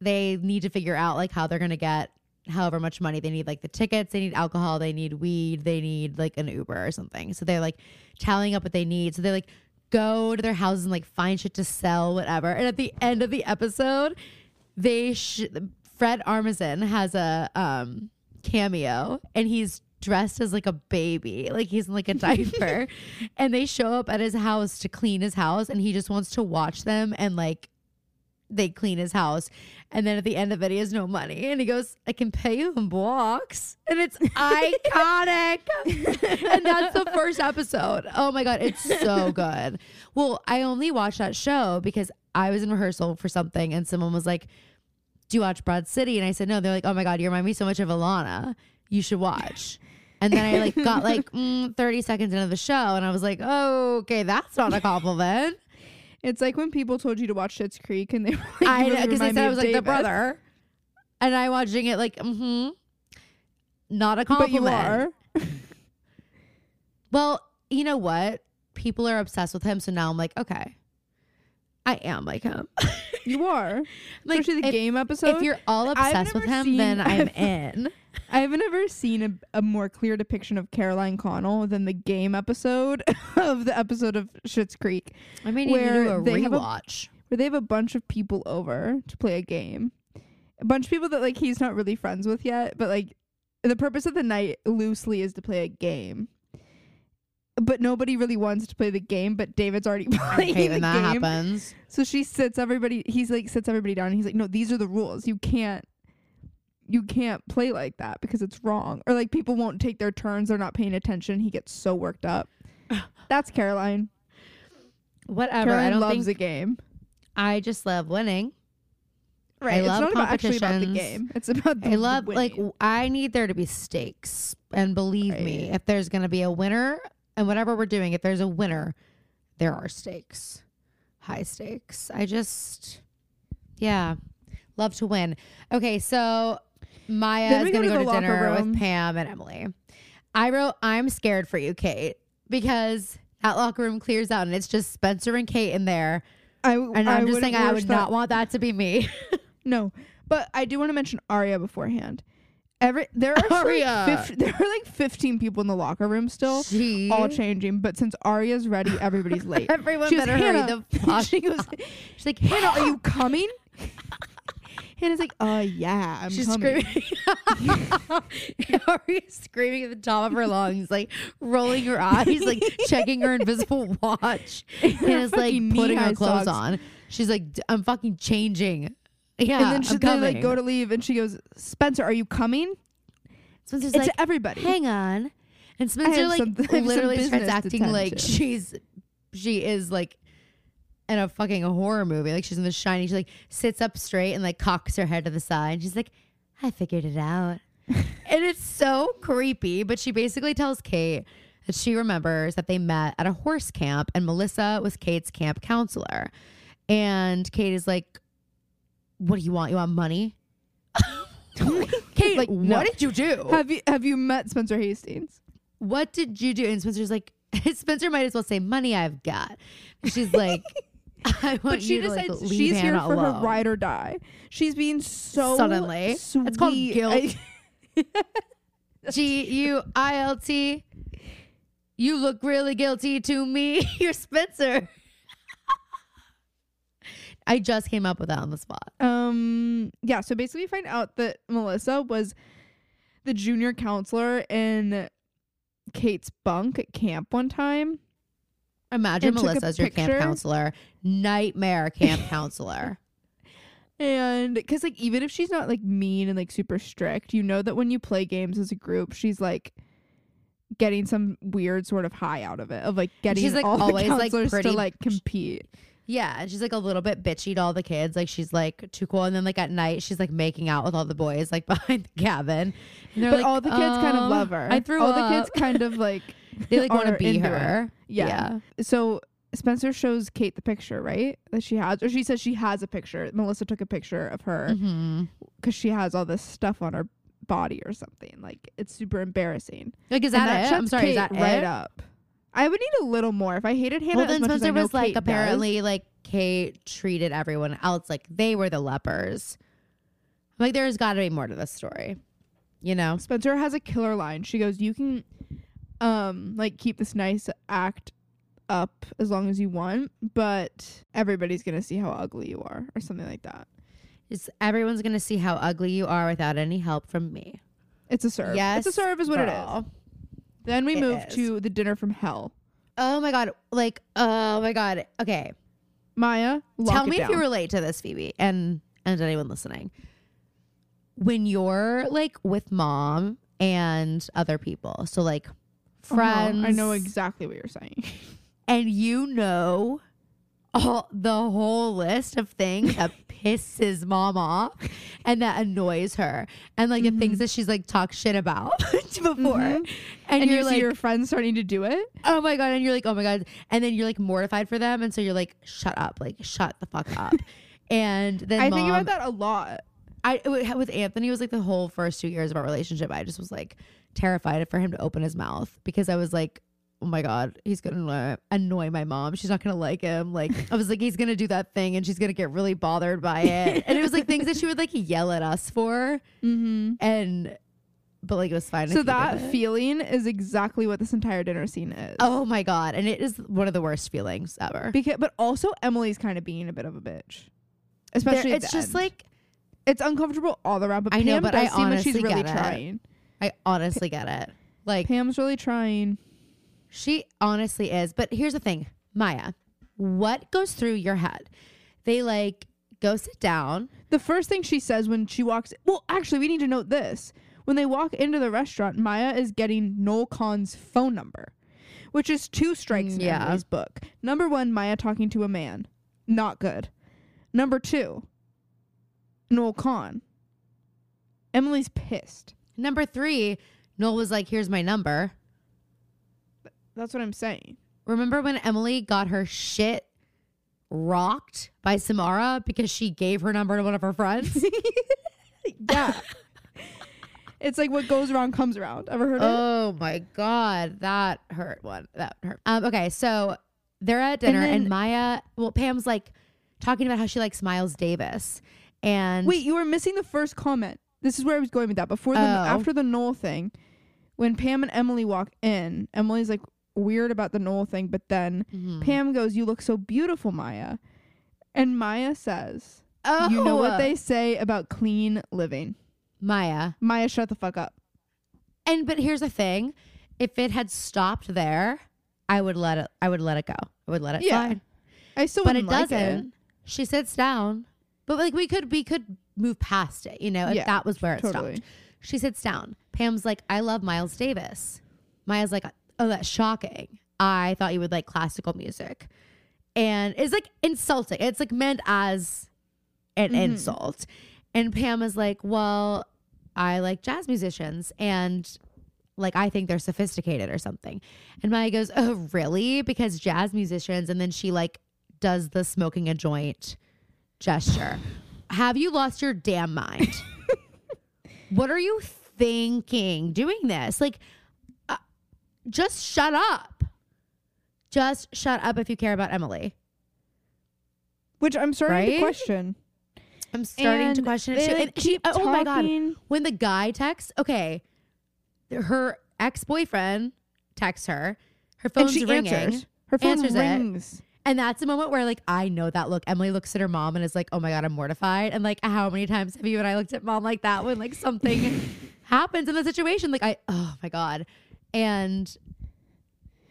they need to figure out like how they're gonna get however much money. They need like the tickets they need alcohol they need weed they need like an uber or something. So they're like tallying up what they need. So they like go to their houses and like find shit to sell whatever. And at the end of the episode they sh- fred armisen has a um cameo and he's dressed as like a baby. Like he's in like a diaper. And they show up at his house to clean his house and he just wants to watch them and like they clean his house. And then at the end of it he has no money. And he goes i can pay you in blocks. And it's iconic. And that's the first episode. Oh my god it's so good. Well i only watched that show because i was in rehearsal for something and someone was like do you watch broad city? And i said no. They're like oh my god you remind me so much of ilana. You should watch and then i like got like mm, 30 seconds into the show and i was like oh okay that's not a compliment It's like when people told you to watch Schitt's Creek and they were like, I "You really because they said I was like the brother, and I watching it like, mm-hmm, not a But you are. Well, you know what? People are obsessed with him, so now I'm like, okay, I am like him. You are. like Especially the if, game episode. if you're all obsessed with him, then I'm in. I've never seen a, a more clear depiction of Caroline Connell than the game episode of the episode of Schitt's Creek, I may need to do a they have a- where they have a bunch of people over to play a game. A bunch of people that like he's not really friends with yet, but like the purpose of the night loosely is to play a game. But nobody really wants to play the game, but David's already playing hate the that game. happens. So she sits everybody. He's like sits everybody down. And he's like, no, these are the rules. You can't, you can't play like that because it's wrong. Or like people won't take their turns. They're not paying attention. He gets so worked up. That's Caroline. Whatever. I Caroline don't loves think a game. I just love winning. Right. it's love not about actually about the game. It's about the I love like winning. w- I need there to be stakes, and believe me, if there's gonna be a winner, and whatever we're doing, if there's a winner, there are stakes, high stakes. I just, yeah, love to win. Okay, so Maya is going go to go to dinner room. with Pam and Emily. I wrote, I'm scared for you, Kate, because that locker room clears out and it's just Spencer and Kate in there. I And I I'm just wouldn't saying, I would that- not want that to be me. No, but I do want to mention Aria beforehand. Every there are. Like 50, there are like 15 people in the locker room still, all changing. But since Aria's ready, everybody's late. everyone She goes, better hurry the fuck. she goes, She's like, Hanna, are you coming? Hanna's like, uh, yeah, I'm She's coming. screaming. Aria's screaming at the top of her lungs, like rolling her eyes, like checking her invisible watch. Hanna's like fucking putting her clothes socks. on. She's like, "D- I'm fucking changing. Yeah, and then she, I'm they coming. like go to leave, and she goes, Spencer, are you coming? Spencer's It's like, everybody. hang on. And Spencer have like some- I have some literally starts business to acting like to. she's she is like in a fucking horror movie. Like she's in the shining. She like sits up straight and like cocks her head to the side. She's like, I figured it out. and it's so creepy. But she basically tells Kate that she remembers that they met at a horse camp and Melissa was Kate's camp counselor. And Kate is like, What do you want? You want money? Kate, Like, no. what did you do? Have you have you met Spencer Hastings? what did you do? And Spencer's like, Spencer might as well say, money I've got. She's like, I want But she you to like, decides leave she's here for alone. her ride or die. She's being so Suddenly. Sweet. It's called guilt. G U I L T. You look really guilty to me. You're Spencer. I just came up with that on the spot. um. Yeah. So basically, we find out that Melissa was the junior counselor in Kate's bunk at camp one time. Imagine And took a Melissa as your camp counselor, nightmare camp counselor. And because, like, even if she's not like mean and like super strict, you know that when you play games as a group, she's like getting some weird sort of high out of it, of like getting She's, like, all always, the like, counselors pretty- to like compete. Yeah, and she's like a little bit bitchy to all the kids. Like she's like too cool, and then like at night she's like making out with all the boys like behind the cabin. But like, all the kids kind of "Um, love her. I threw all up. the kids kind of like they like want to be her. Yeah. So Spencer shows Kate the picture, right? That she has, or she says she has a picture. Melissa took a picture of her mm-hmm. because she has all this stuff on her body or something. Like it's super embarrassing. Like is And that, it? I'm sorry, Kate is that right it? up. I would need a little more if I hated Hanna Well, as then much as I Spencer was like does. apparently like Kate treated everyone else like they were the lepers. Like there's got to be more to this story, you know? Spencer has a killer line. She goes, "You can, um, like keep this nice act up as long as you want, but everybody's gonna see how ugly you are, or something like that." It's, everyone's gonna see how ugly you are without any help from me. It's a serve. Yes, it's a serve, is what it is. girl. Then we It move is. to the dinner from hell. Oh my god! Like oh my god. Okay, Maya, tell me if you relate to this, Phoebe, and and anyone listening. When you're like with mom and other people, so like Uh-huh. friends, I know exactly what you're saying. and you know all the whole list of things that pisses mom off and that annoys her, and like the things that she's like talked shit about before, Mhm. and, and you're you like, your friends starting to do it. oh my god and you're like oh my god and then you're like mortified for them and so you're like shut up like shut the fuck up and then I think about that a lot. I with Anthony was like the whole first two years of our relationship I just was like terrified for him to open his mouth because I was like oh my god he's gonna annoy, annoy my mom she's not gonna like him like I was like he's gonna do that thing and she's gonna get really bothered by it and it was like things that she would like yell at us for Mm-hmm. and but like it was fine So that feeling is exactly what this entire dinner scene is. oh my god and it is one of the worst feelings ever because but also Emily's kind of being a bit of a bitch, There- especially. at it's just end. like it's uncomfortable all around. But I know, but does I seem like she's honestly really get it. I honestly get it. Like Pam's really trying. she honestly is. But here's the thing, Maya, what goes through your head? They like go sit down. The first thing she says when she walks, well, actually, we need to note this. When they walk into the restaurant, Maya is getting Noel Khan's phone number, which is two strikes mm, in Yeah. Emily's book. Number one, Maya talking to a man, not good. Number two, Noel Khan. Emily's pissed. Number three, Noel was like, "Here's my number." That's what I'm saying. Remember when Emily got her shit rocked by Samara because she gave her number to one of her friends? Yeah. It's like what goes around comes around. Ever heard it? Oh my god, that hurt one. That hurt. Um, okay, so they're at dinner and, then- Maya, well, Pam's like talking about how she likes Miles Davis, and Wait, you were missing the first comment. This is where I was going with that. Before the Oh. after the Noel thing, when Pam and Emily walk in, Emily's like weird about the Noel thing, but then Mhm. Pam goes, "You look so beautiful, Maya," and Maya says, oh, "You know what they say about clean living." Maya, Maya, shut the fuck up. and but here's the thing: if it had stopped there, I would let it. I would let it go. I would let it Yeah, slide. I still but it like doesn't. She sits down, but like we could we could move past it, you know, if Yeah, that was where it totally. stopped. She sits down. Pam's like, I love Miles Davis. Maya's like, oh, that's shocking. I thought you would like classical music, and it's like insulting. It's like meant as an Mhm. insult, and Pam is like, well, I like jazz musicians and. Like I think they're sophisticated or something. And Maya goes, "Oh, really? Because jazz musicians." And then she like does the smoking a joint gesture. Have you lost your damn mind? what are you thinking doing this? Like, uh, just shut up. Just shut up if you care about Emily. Which I'm starting Right? to question. I'm starting to question it. like, And she, oh my god, when the guy texts, okay, her ex boyfriend texts her, her and phone's she ringing. answers. Her phone Answers it. And that's a moment where, like, I know that look. Emily looks at her mom and is like, "Oh my god, I'm mortified." And like, how many times have you and I looked at mom like that when like something happens in the situation? Like, I, oh my god. And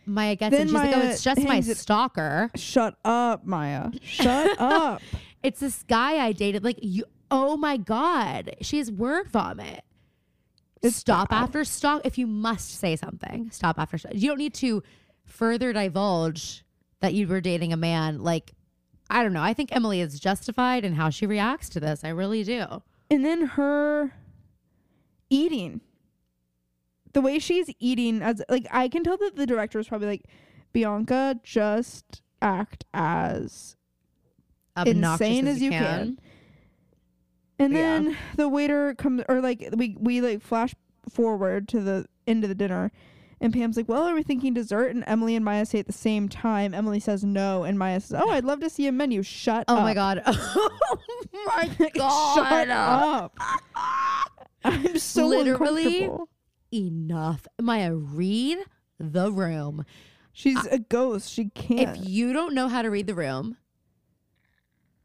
Maya gets Then it. She's like, "Oh, it's just my it- stalker. Shut up, Maya. Shut up. It's this guy I dated." Like, you. Oh my god, she has word vomit. It's stop bad. after stalk. If you must say something, stop after. Stalk. You don't need to further divulge that you were dating a man. Like, I don't know. I think Emily is justified in how she reacts to this. I really do. And then her eating. The way she's eating as like I can tell that the director was probably like Bianca just act as Obnoxious insane as, as you can. And Yeah. then the waiter comes or like we we like flash forward to the end of the dinner and Pam's like, Well, are we thinking dessert? And Emily and Maya say at the same time. Emily says no, and Maya says, Oh, I'd love to see a menu. Shut up. Oh up. my god. Oh my god. Shut up. I'm so Literally. Enough. Maya, read the room. She's a ghost. She can't. If you don't know how to read the room,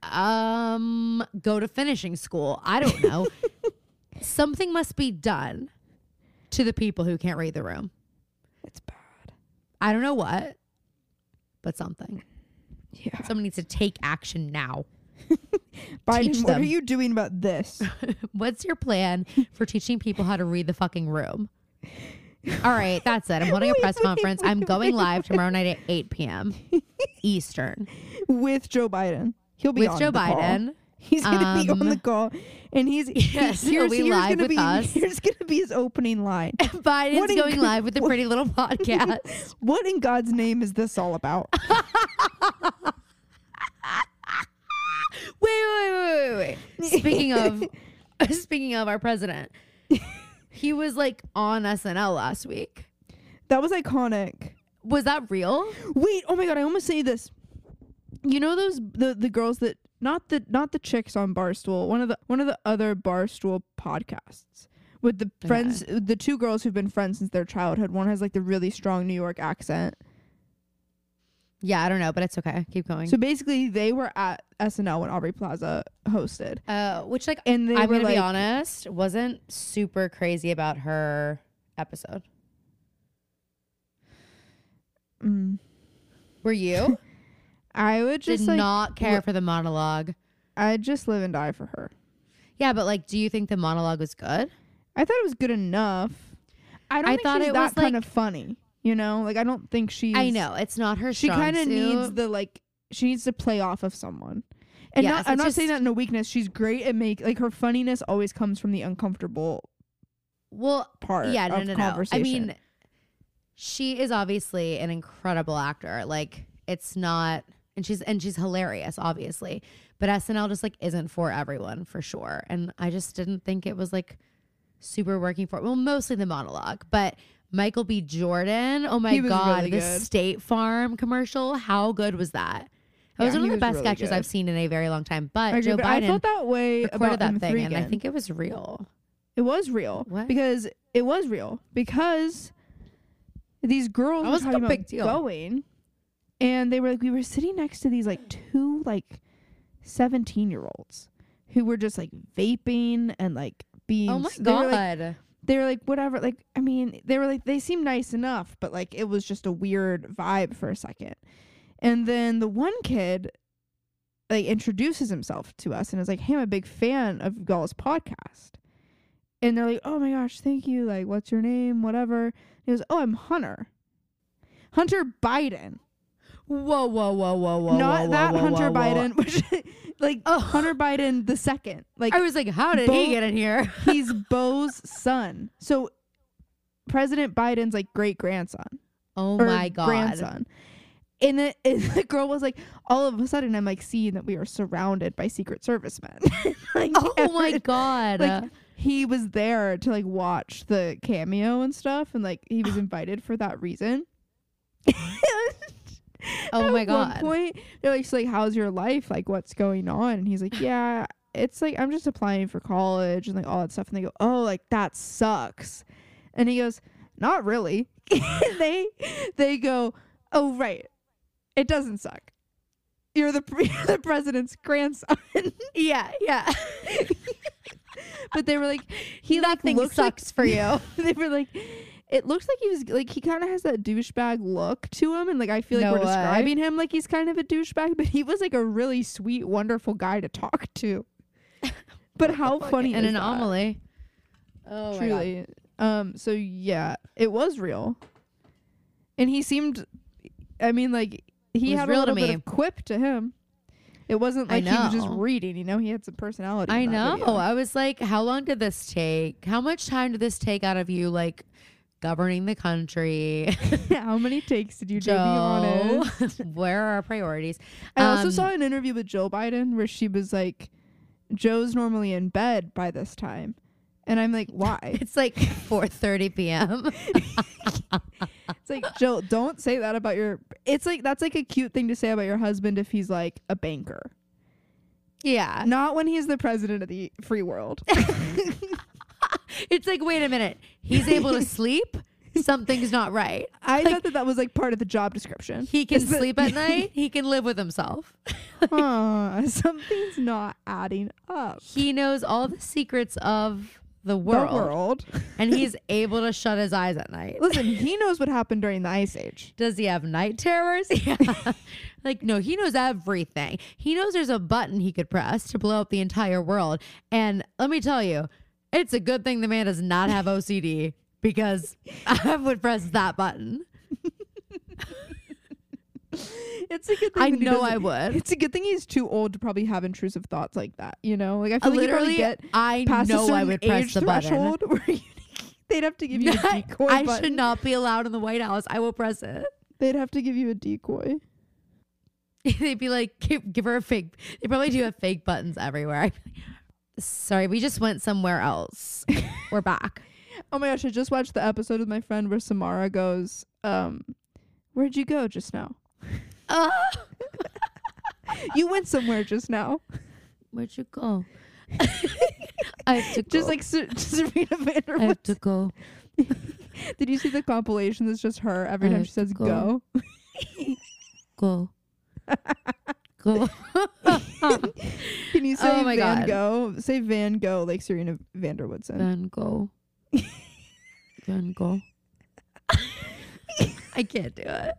um, go to finishing school. I don't know. Something must be done to the people who can't read the room. It's bad. I don't know what, but something. Yeah. Someone needs to take action now. Biden, what are you doing about this? What's your plan for teaching people how to read the fucking room? All right, that's it. I'm holding a press wait, conference. I'm going wait, live tomorrow night at 8 p.m. Eastern With Joe Biden. He'll be with on Joe the call. He's gonna be on Um, the call, and he's Yes, here's, be here's live gonna with be us. here's gonna be his opening line. Biden's What in going go- live with the Pretty Little Podcast. what in God's name is this all about? wait, wait, wait, wait, wait. Speaking of, speaking of our president, he was like on SNL last week. that was iconic. Was that real? Wait, oh my god, I almost say this. You know those the the girls that not the not the chicks on Barstool, one of the one of the other Barstool podcasts with the friends the two girls who've been friends since their childhood. One has like the really strong New York accent. Yeah, I don't know, but it's okay. Keep going. So basically they were at SNL when Aubrey Plaza hosted. uh, which like And I'm gonna like be honest, wasn't super crazy about her episode. mm, Were you? I would Did just like not care li- for the monologue. I'd just live and die for her. Yeah, but like, do you think the monologue was good? I thought it was good enough. I don't I think thought she's it that was, kind like- of funny. You know, like I don't think she's. I know it's not her. she kind of needs the like she needs to play off of someone and not, i'm not saying that in a weakness she's great at make like her funniness always comes from the uncomfortable well. part Yeah, no, of no, no. conversation I mean, she is obviously an incredible actor. Like, it's not, and she's and she's hilarious, obviously. But SNL just like isn't for everyone for sure. And I just didn't think it was like super working for well, mostly the monologue, but Michael B. Jordan. Oh my god, really the good. State Farm commercial. How good was that? It was one of the best really sketches good. I've seen in a very long time. But I agree, Joe but I Biden felt that way recorded about that thing, and I M3 think it was real. it was real. What? Because it was real because these girls That were was talking a about big deal. going, and they were like, we were sitting next to these like two like seventeen year olds who were just like vaping and like being. Oh my they were, like, god. they were like whatever like i mean they were like they seemed nice enough but like it was just a weird vibe for a second and then the one kid like introduces himself to us and is like hey i'm a big fan of y'all's podcast and they're like oh my gosh thank you like what's your name whatever he goes oh i'm hunter hunter biden whoa, whoa, whoa, whoa, whoa. not whoa, that whoa, hunter whoa, biden which like Oh. hunter biden the second like I was like, how did Bo- he get in here? he's Beau's son. So President Biden's like great grandson. Oh my god. grandson. And the, and the girl was like, all of a sudden, I'm like seeing that we are surrounded by Secret Service men. like, Oh my god. Like he was there to like watch the cameo and stuff, and like he was invited for that reason. Oh At my one God. point, they're like, so, like, how's your life? Like, what's going on? And he's like, yeah, it's like I'm just applying for college and like all that stuff. And they go, oh, like that sucks. And he goes, not really. And they they go, oh right, it doesn't suck. You're the you're the president's grandson. yeah, yeah. but they were like, he Nothing like looks like sucks for you. they were like it looks like he was like he kind of has that douchebag look to him and like i feel like No we're way. describing him like he's kind of a douchebag but he was like a really sweet wonderful guy to talk to but how funny An is that? anomaly. Oh my God. truly um so yeah it was real and he seemed i mean like he had a to little bit of quip to him it wasn't like he was just reading you know he had some personality I know. video. I was like, how long did this take? How much time did this take out of you, like governing the country? how many takes did you do be Joe, honest? where are our priorities? I also Um, saw an interview with Jill Biden where she was like, Joe's normally in bed by this time. And I'm like, why? It's like 4:30 p.m. It's like, Jill, don't say that about your. It's like, that's like a cute thing to say about your husband if he's like a banker. yeah, Not when he's the president of the free world. It's like, wait a minute, he's able to sleep. Something's not right. I Like- thought that that was like part of the job description. He can Is that- sleep at night. He can live with himself. Huh, something's not adding up. He knows all the secrets of the The world, world. and he's able to shut his eyes at night. Listen, he knows what happened during the Ice Age. Does he have night terrors? Yeah. like, no, he knows everything. He knows there's a button he could press to blow up the entire world. And let me tell you, it's a good thing the man does not have OCD because I would press that button. It's a good thing. I know I would. It's a good thing he's too old to probably have intrusive thoughts like that. You know, like I feel like Literally, get I past a know I would press age the button. where you, they'd have to give you a decoy. I button. should not be allowed in the White House. I will press it. They'd have to give you a decoy. They'd be like, give, give her a fake. They probably do have fake buttons everywhere. I'd be like, Sorry, we just went somewhere else. We're back. Oh my gosh! I just watched the episode with my friend where Samara goes, um, "Where'd you go just now? Ah, You went somewhere just now." where'd you go? I have to go. Just like Ser- Serena I have to go. Did you see the compilation? That's just her every I time she says go. go. Go. Can you say Oh Van God. Gogh? Say Van Gogh like Serena van der Woodsen. Van Gogh. Van Gogh. I can't do it.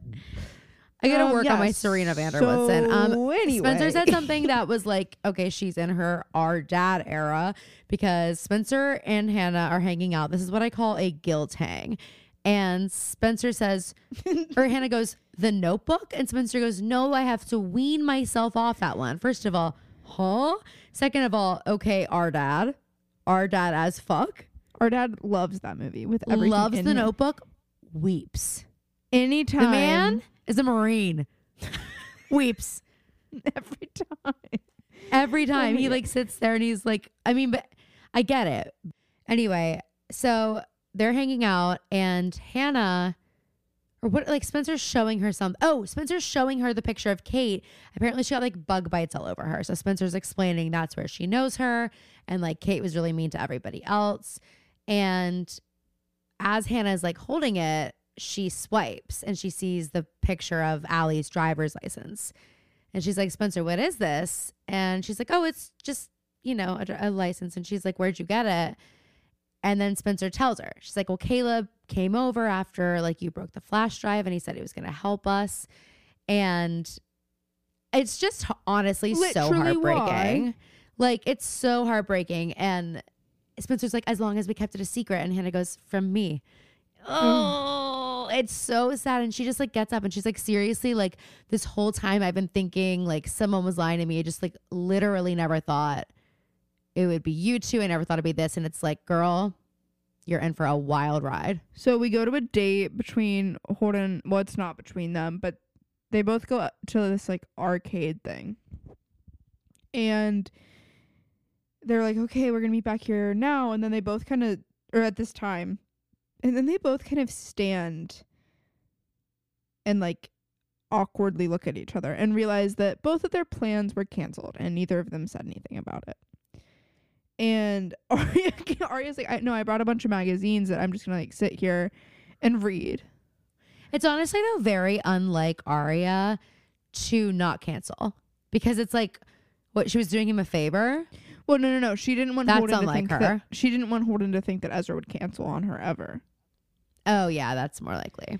I gotta Um, work on my. Serena van der Woodsen. Um, anyway, Spencer said something that was like, okay, she's in her our dad era because Spencer and Hanna are hanging out. This is what I call a guilt hang. And Spencer says, or Hanna goes, the notebook? And Spencer goes, no, I have to wean myself off that one. First of all, huh? Second of all, okay, our dad, our dad as fuck, our dad loves that movie with everything. loves in the him. notebook, weeps. Anytime, The man is a Marine, weeps. every time. every time he like sits there and he's like i mean but i get it anyway so they're hanging out, and Hanna, or what, like Spencer's showing her some. Oh, Spencer's showing her the picture of Kate. Apparently, she got like bug bites all over her. So Spencer's explaining that's where she knows her, and like Kate was really mean to everybody else. And as Hanna's like holding it, she swipes and she sees the picture of Ali's driver's license. And she's like, Spencer, what is this? And she's like, oh, it's just, you know, a, a license. And she's like, where'd you get it? And then Spencer tells her, she's like, well, Caleb came over after like you broke the flash drive and he said he was going to help us. And it's just honestly so Literally heartbreaking. why? Like, it's so heartbreaking. And Spencer's like, as long as we kept it a secret. And Hanna goes, from me. Oh, it's so sad. And she just like gets up and she's like, seriously, like this whole time I've been thinking like someone was lying to me. I just like literally never thought it would be you two. I never thought it'd be this. And it's like, girl, you're in for a wild ride. So we go to a date between Holden. Well, it's not between them, but they both go to this like arcade thing. And they're like, okay, we're going to meet back here now. And then they both kind of, or at this time, and then they both kind of stand and like awkwardly look at each other and realize that both of their plans were canceled and neither of them said anything about it. And Aria, Aria's like, I no, I brought a bunch of magazines that I'm just gonna like sit here and read. It's honestly though very unlike Aria to not cancel because it's like what she was doing him a favor. Well, no, no, no. She didn't want That's Holden to think her. that she didn't want Holden to think that Ezra would cancel on her ever. Oh yeah, that's more likely.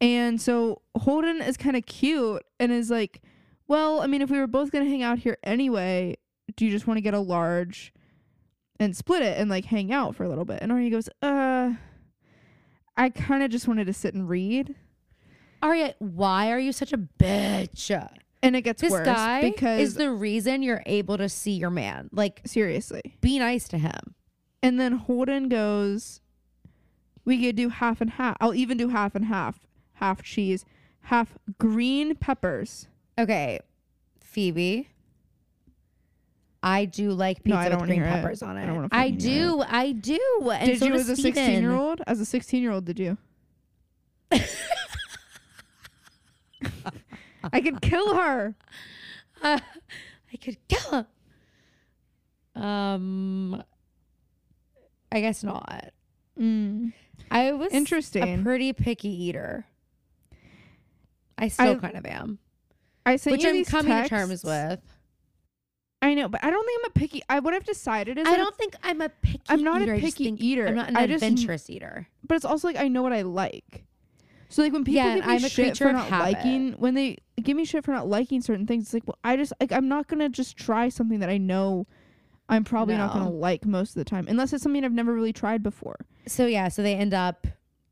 And so Holden is kind of cute and is like, "Well, I mean, if we were both gonna hang out here anyway, do you just want to get a large and split it and like hang out for a little bit?" And Aria goes, "Uh, I kind of just wanted to sit and read." Aria, why are you such a bitch? And it gets This worse guy because is the reason you're able to see your man. Like, seriously. be nice to him. And then Holden goes, We could do half and half. I'll even do half and half. Half cheese, half green peppers. Okay, Phoebe. I do like No, pizza I don't with green hear it. peppers on I it. don't I, hear do. I do. And did so you as a Steven. 16 year old? As a 16 year old, did you? I could kill her. Uh, I could kill her. Um, I guess not. Mm. I was Interesting. a pretty picky eater. I still I- kind of am, I sent which you I'm these coming to terms with. I know, but I don't think I'm a picky. I what I've decided is I don't think I'm a picky. I'm not a eater. Just picky eater. I'm not an I just- adventurous eater. but it's also like I know what I like. So like when people Yeah, give me I'm a shit for not habit. liking, when they give me shit for not liking certain things, it's like well, I just like I'm not gonna just try something that I know I'm probably not gonna like most of the time, unless it's something I've never really tried before. So yeah, so they end up,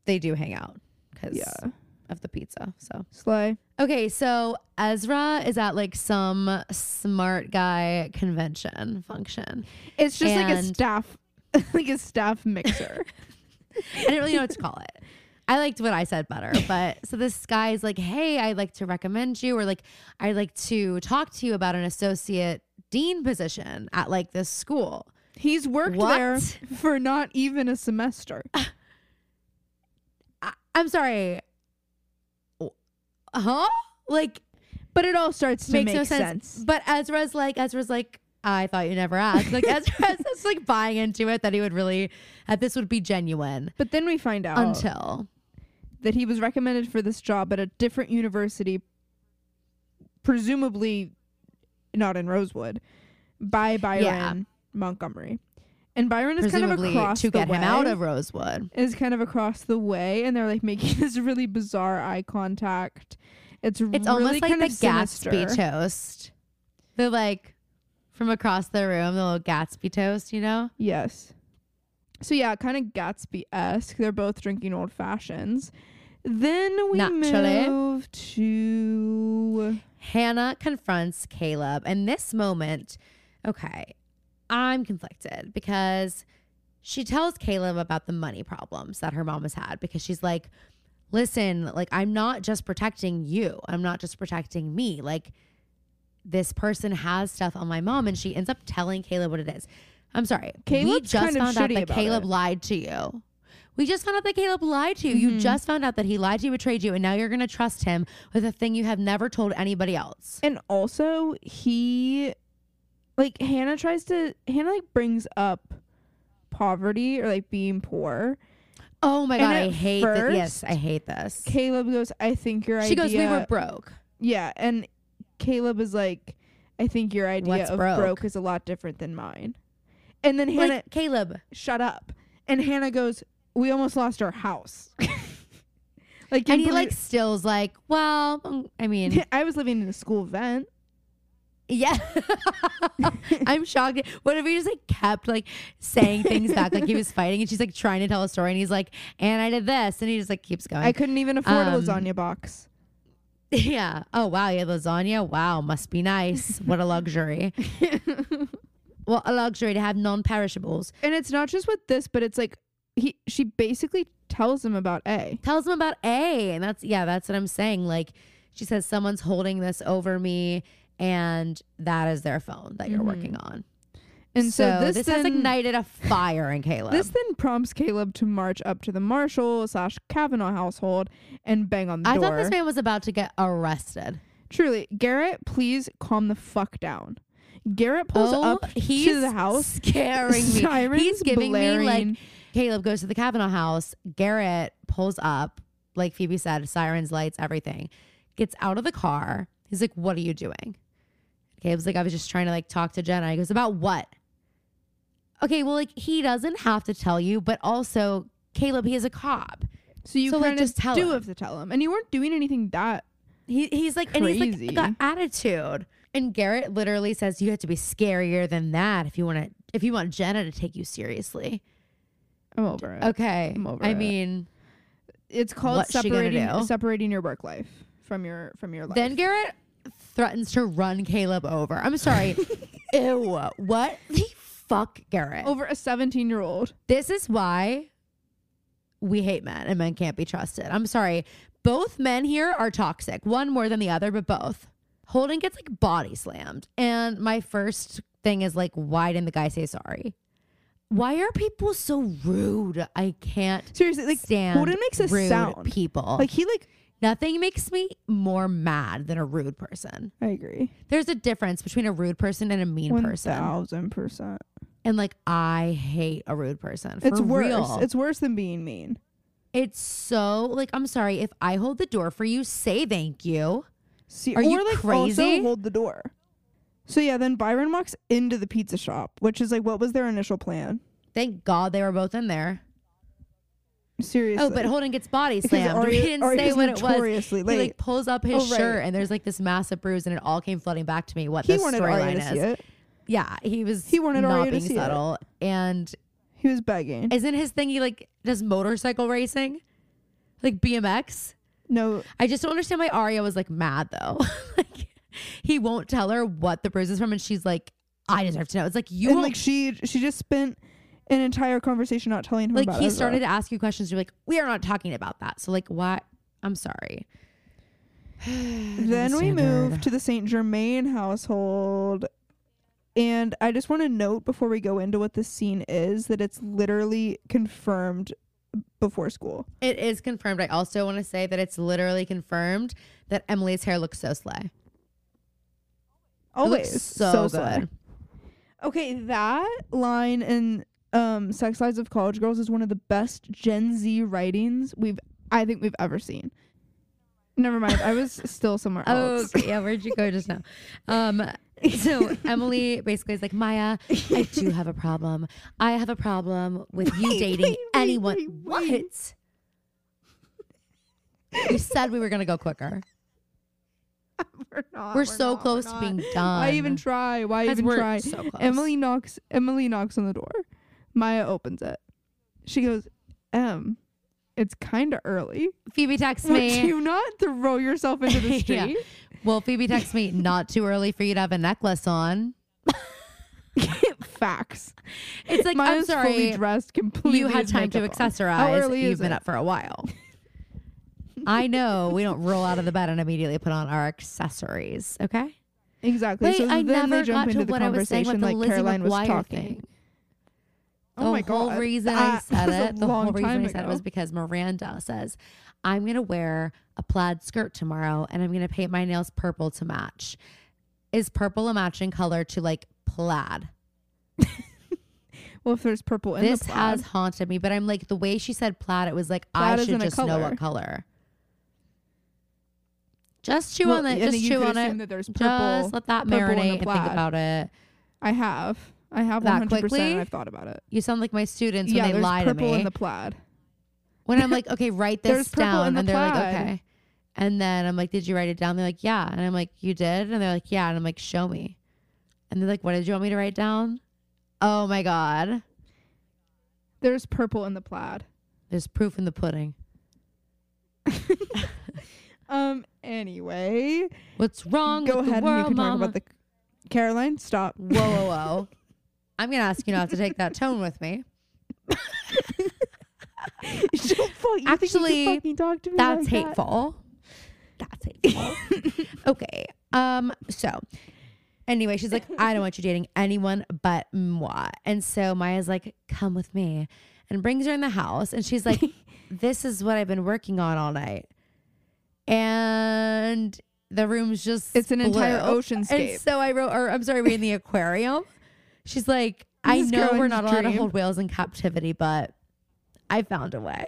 they do hang out because Yeah, of the pizza. So slay. okay, so Ezra is at like some smart guy convention function. It's just like a staff, like a staff mixer. I didn't really know what to call it. I liked what I said better, but so this guy is like, "Hey, I'd like to recommend you, or like, I'd like to talk to you about an associate dean position at like this school." He's worked What? there for not even a semester. I'm sorry, huh? Like, But it all starts to makes make no sense. sense. But Ezra's like, Ezra's like, I thought you never asked. Like Ezra's just like buying into it that he would really, that this would be genuine But then we find out until that he was recommended for this job at a different university, presumably not in Rosewood, by Byron Yeah. Montgomery. And Byron is kind of across to the get way. him out of Rosewood. is kind of across the way, and they're like making this really bizarre eye contact. It's It's really almost like the sinister. Gatsby toast. The like from across the room, the little Gatsby toast, you know? Yes. So yeah, kind of Gatsby esque. They're both drinking old fashions. Then we Naturally. move to Hanna confronts Caleb, and this moment, okay, I'm conflicted because she tells Caleb about the money problems that her mom has had because she's like, listen, like, I'm not just protecting you, I'm not just protecting me. Like, this person has stuff on my mom, and she ends up telling Caleb what it is. I'm sorry. we just kind of found out that Caleb it. lied to you. We just found out that Caleb lied to you. You Mhm. just found out that he lied to you, betrayed you, and now you're going to trust him with a thing you have never told anybody else. And also, he like Hanna tries to Hanna like brings up poverty or like being poor. Oh my god, I at hate this. Yes, I hate this. Caleb goes, "I think your She idea." She goes, "We were broke." Yeah, and Caleb is like, "I think your idea What's of broke? broke? is a lot different than mine." And then Hanna, Like Caleb, shut up. And Hanna goes, "We almost lost our house." like, and he like still's like, well, I mean, I was living in a school vent. Yeah. I'm shocked. What if he just like kept like saying things back, like he was fighting, and she's like trying to tell a story, and he's like, and I did this, and he just like keeps going. I couldn't even afford a Um, lasagna box. yeah. Oh wow, yeah, lasagna. Wow, must be nice. What a luxury. what a luxury to have non-perishables. And it's not just with this, but it's like he she basically tells him about A. tells him about A. And that's, yeah, that's what I'm saying. Like, she says, someone's holding this over me, and that is their phone that you're Mhm. working on. And so, this, has then, ignited a fire in Caleb. This then prompts Caleb to march up to the Marshall slash Cavanaugh household and bang on the door. I door. thought this man was about to get arrested. Truly, Garrett, please calm the fuck down. Garrett pulls oh, up he's to the house. scaring me. Sirens he's giving me like. Caleb goes to the Cavanaugh house. Garrett pulls up, like Phoebe said, sirens, lights, everything. Gets out of the car. He's like, "What are you doing?" Caleb's like, "I was just trying to like talk to Jenna." He goes, "About what?" Okay, well, like he doesn't have to tell you, but also Caleb, he is a cop. So you so, like, just tell do him. have to tell him, and you weren't doing anything that. He he's like, and he's Crazy. like got attitude. And Garrett literally says, "You have to be scarier than that if you want to if you want Jenna to take you seriously." I'm over it. Okay, I'm over I it. mean. It's called What's she gonna separating separating your work life from your from your life. Then Garrett threatens to run Caleb over. I'm sorry. Ew. What the fuck, Garrett? over a 17 year old. This is why we hate men and men can't be trusted. I'm sorry. Both men here are toxic, one more than the other, but both. Holden gets like body slammed. And my first thing is like, why didn't the guy say sorry? Why are people so rude? I can't Seriously, like stand Holden makes a rude sound. people. Like he like Nothing makes me more mad than a rude person. I agree. There's a difference between a rude person and a mean One person. thousand percent. And like I hate a rude person. For It's worse. real. It's worse than being mean. It's so like I'm sorry if I hold the door for you, say thank you. See, Are or you like crazy? also hold the door. So yeah, then Byron walks into the pizza shop, which is like what was their initial plan? Thank God they were both in there. Seriously. Oh, but Holden gets body slammed. We didn't say what it was. notoriously He like pulls up his Oh, right. shirt and there's like this massive bruise and it all came flooding back to me what he the storyline to is. see it. Yeah, he was He wanted not Aria to being see it. subtle. And He was begging. isn't his thing he like does motorcycle racing? Like BMX? no, I just don't understand why Aria was like mad though. like he won't tell her what the bruise is from, and she's like, "I deserve to know." It's like you and like she she just spent an entire conversation not telling him Like, about he Ezra. started to ask you questions. You're like, "We are not talking about that." So like, what? I'm sorry. Then we move to the Saint Germain household. And I just want to note before we go into what this scene is that it's literally confirmed before school. It is confirmed. I also want to say that it's literally confirmed that Emily's hair looks so slay. It looks Always so, slay. good. Okay, that line in um Sex Lives of College Girls is one of the best Gen Z writings we've I think we've ever seen. Never mind. I was still somewhere Oh, else. okay. yeah. Where'd you go just now? Um, so Emily basically is like, Maya, I do have a problem. I have a problem with you Wait, dating wait, anyone. wait, what? we said we were gonna go quicker. we're not. We're, so not, close we're to being done. Why even try? Why even we're try? so close. Emily knocks Emily knocks on the door. Maya opens it. She goes, "Em, it's kind of early. Phoebe texts Would me. you not throw yourself into the Yeah. street?" Well, Phoebe texts me, not too early for you to have a necklace on. Facts. It's like, I'm Maya's fully dressed completely. you had time to accessorize. How early You've is been it? up for a while. I know we don't roll out of the bed and immediately put on our accessories. Okay. Exactly. Wait, so I then never they jump got to the what I was saying conversation with the like Lizzie Caroline was talking. thing. The Oh my whole God. reason I said it, the whole reason I said it was because Miranda says, I'm going to wear a plaid skirt tomorrow and I'm going to paint my nails purple to match. Is purple a matching color to like plaid? Well, if there's purple in this the plaid, has haunted me, but I'm like, the way she said plaid, it was like, Plaid I should just know what color. Just chew well, on it. Just chew on it. that there's purple. Just let that marinate and think about it. I have, I have That 100. percent quickly? I've thought about it. You sound like my students yeah, when they lie to me. purple in the plaid. when I'm like, okay, write this There's purple down. in the and they're like, okay. And then I'm like, did you write it down? They're like, yeah. And I'm like, you did? And they're like, yeah. And I'm like, show me. And they're like, what did you want me to write down? Oh my God. There's purple in the plaid. There's proof in the pudding. Um. Anyway, What's wrong go with ahead the and you can mama? talk about the. Caroline, stop. whoa, whoa, whoa. I'm to ask you not to take that tone with me. Don't fuck- you think you Actually, talk to me That's like that? hateful. That's hateful. okay. Um, so anyway, she's like, I don't want you dating anyone but moi. And so Maya's like, come with me. And brings her in the house. And she's like, This is what I've been working on all night. And the room's just It's an entire blue. oceanscape. And so I wrote, or I'm sorry, we're in the aquarium. She's like, I This know we're not allowed to dream. hold whales in captivity, but I found a way.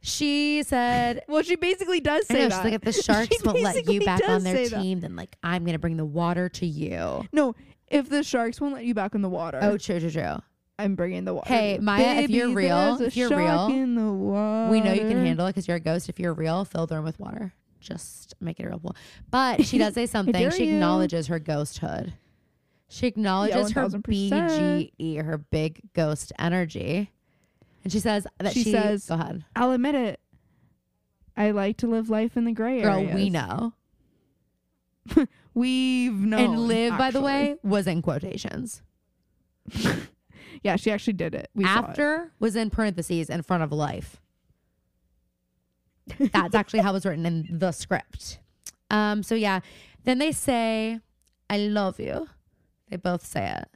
She said, Well, she basically does I say know, that. she's like, if the She sharks won't let you basically back on does their say that. team, then like I'm gonna bring the water to you. No, if the sharks won't let you back in the water, Oh, true, true, true. I'm bringing the water. Hey, Maya, if you're Baby, real, there's a if you're shark real, in the water. We know you can handle it because you're a ghost. If you're real, fill the room with water. Just make it a real pool. But she does say something. dare she you. acknowledges her ghosthood. She acknowledges her BGE, her big ghost energy. And she says that she, She says, go ahead. I'll admit it. I like to live life in the gray area. Girl, areas. we know. We've known. and live, by the way, was in quotations. Yeah, she actually did it. We saw it. After was in parentheses in front of life. That's actually how it was written in the script. Um, so yeah. Then they say, I love you. They both say it.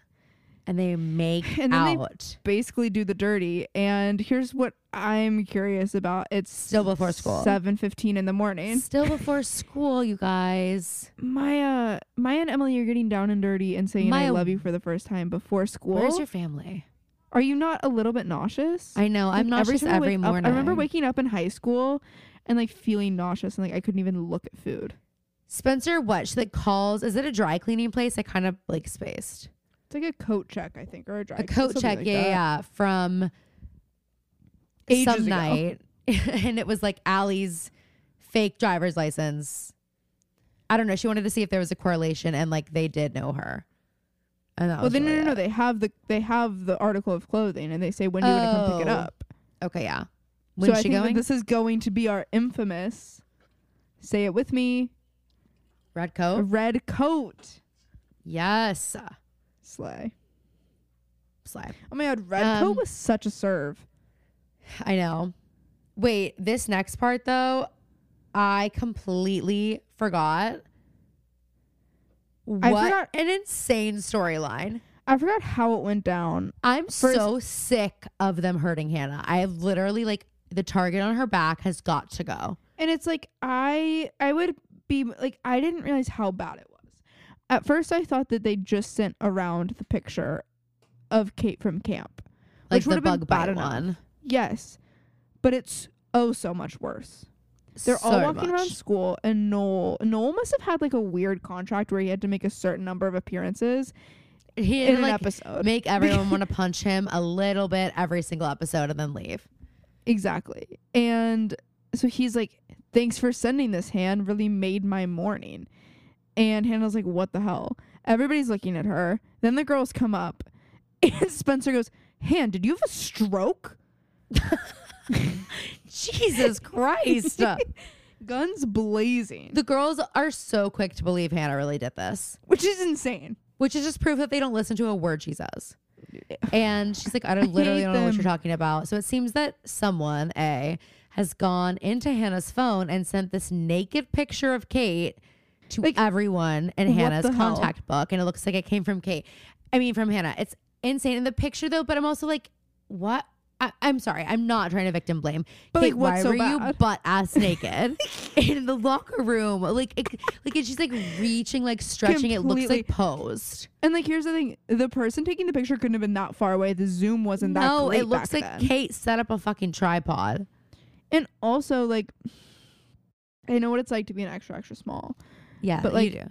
And they make And then they- out. basically do the dirty. And here's what I'm curious about. It's Still before school. Seven fifteen in the morning. Still before school, you guys. Maya, Maya and Emily are getting down and dirty and saying "I love you" for the first time before school. Where's your family? are you not a little bit nauseous? I know. I'm nauseous I every wake up- morning. I remember waking up in high school and like feeling nauseous and like I couldn't even look at food. Spencer, what? She like calls. Is it a dry cleaning place? I kind of like spaced. It's like a coat check, I think, or a dry a coat check, like yeah, that. yeah, from Ages some ago. night, and it was like Ali's fake driver's license. I don't know. She wanted to see if there was a correlation, and like they did know her. And that Well, was then no, really no, no. it. They have the they have the article of clothing, and they say when do you want to come pick it Oh. up. Okay, yeah. so I she think that this is going to be our infamous. Say it with me. Red coat. red coat. Yes. Slay. Slay. Oh my god, red Um, coat was such a serve. I know. Wait, this next part though, I completely forgot. What I forgot- an insane storyline. I forgot how it went down. I'm First- so sick of them hurting Hanna. I have literally like the target on her back has got to go. And it's like I I would be like I didn't realize how bad it was. At first I thought that they just sent around the picture of Kate from camp. Like Which the would've been bug bad bite enough. one. Yes. But it's oh so much worse. They're all So walking around school and Noel Noel must have had like a weird contract where he had to make a certain number of appearances He in did an episode. make everyone want to punch him a little bit every single episode and then leave. Exactly. And so he's like, Thanks for sending this, Han. Really made my morning. And Hanna's like, What the hell? Everybody's looking at her. Then the girls come up. And Spencer goes, Han, did you have a stroke? Jesus Christ. Guns blazing. the girls are so quick to believe Hanna really did this. Which is insane. which is just proof that they don't listen to a word she says. And she's like, I don't literally hate don't know what you're talking about. So it seems that someone, A, has gone into Hanna's phone and sent this naked picture of Kate to Like, everyone in Hanna's the hell? contact book. And it looks like it came from Kate. I mean, from Hanna. It's insane in the picture, though, but I'm also like, what? I, I'm sorry, I'm not trying to victim blame. But, Kate, like, why so were you butt ass naked in the locker room? Like, it, like it's just like reaching, like stretching. It looks like posed. And like, here's the thing: the person taking the picture couldn't have been that far away. The zoom wasn't that No, it looks like then. Kate set up a fucking tripod. And also, like, I know what it's like to be an extra extra small. Yeah, But, like, do.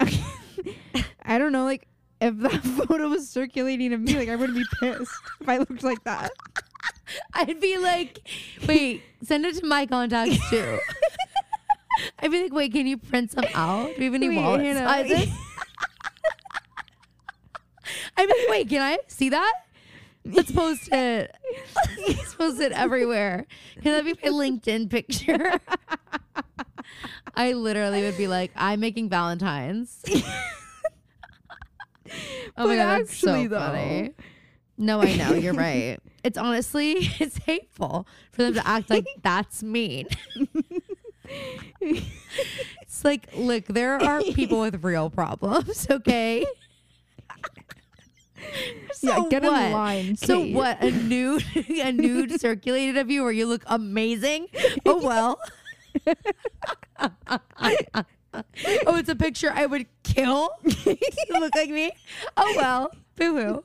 I don't know, like, if that photo was circulating of me, like, I would be pissed if I looked like that. I'd be like, wait, send it to my contacts too. I'd be like, wait, can you print some out? Do we have any Wait, wallet Hanna. sizes? I'd be like, wait, can I see that? Let's post it. Let's post it everywhere. Can that be my LinkedIn picture? I literally would be like, I'm making Valentine's. oh But my god, that's so though- funny. No, I know you're right. It's honestly, it's hateful for them to act like that's mean. it's like, look, there are people with real problems. Okay. yeah, So get in what? line. So Kate. what? A nude, a nude circulated of you where you look amazing. Oh well. oh, it's a picture I would kill. to look like me. Oh well. Boo hoo.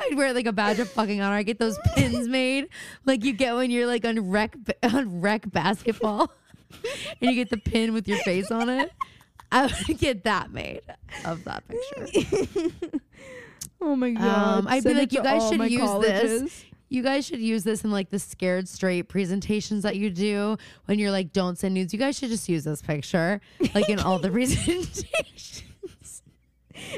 I'd wear like a badge of fucking honor. I get those pins made, like you get when you're like on rec on rec basketball, and you get the pin with your face on it. I would get that made of that picture. Oh my god. Um, I'd be Send it like, you guys should use this. You guys should use this in like the scared straight presentations that you do when you're like, don't send nudes. You guys should just use this picture, like in all the presentations.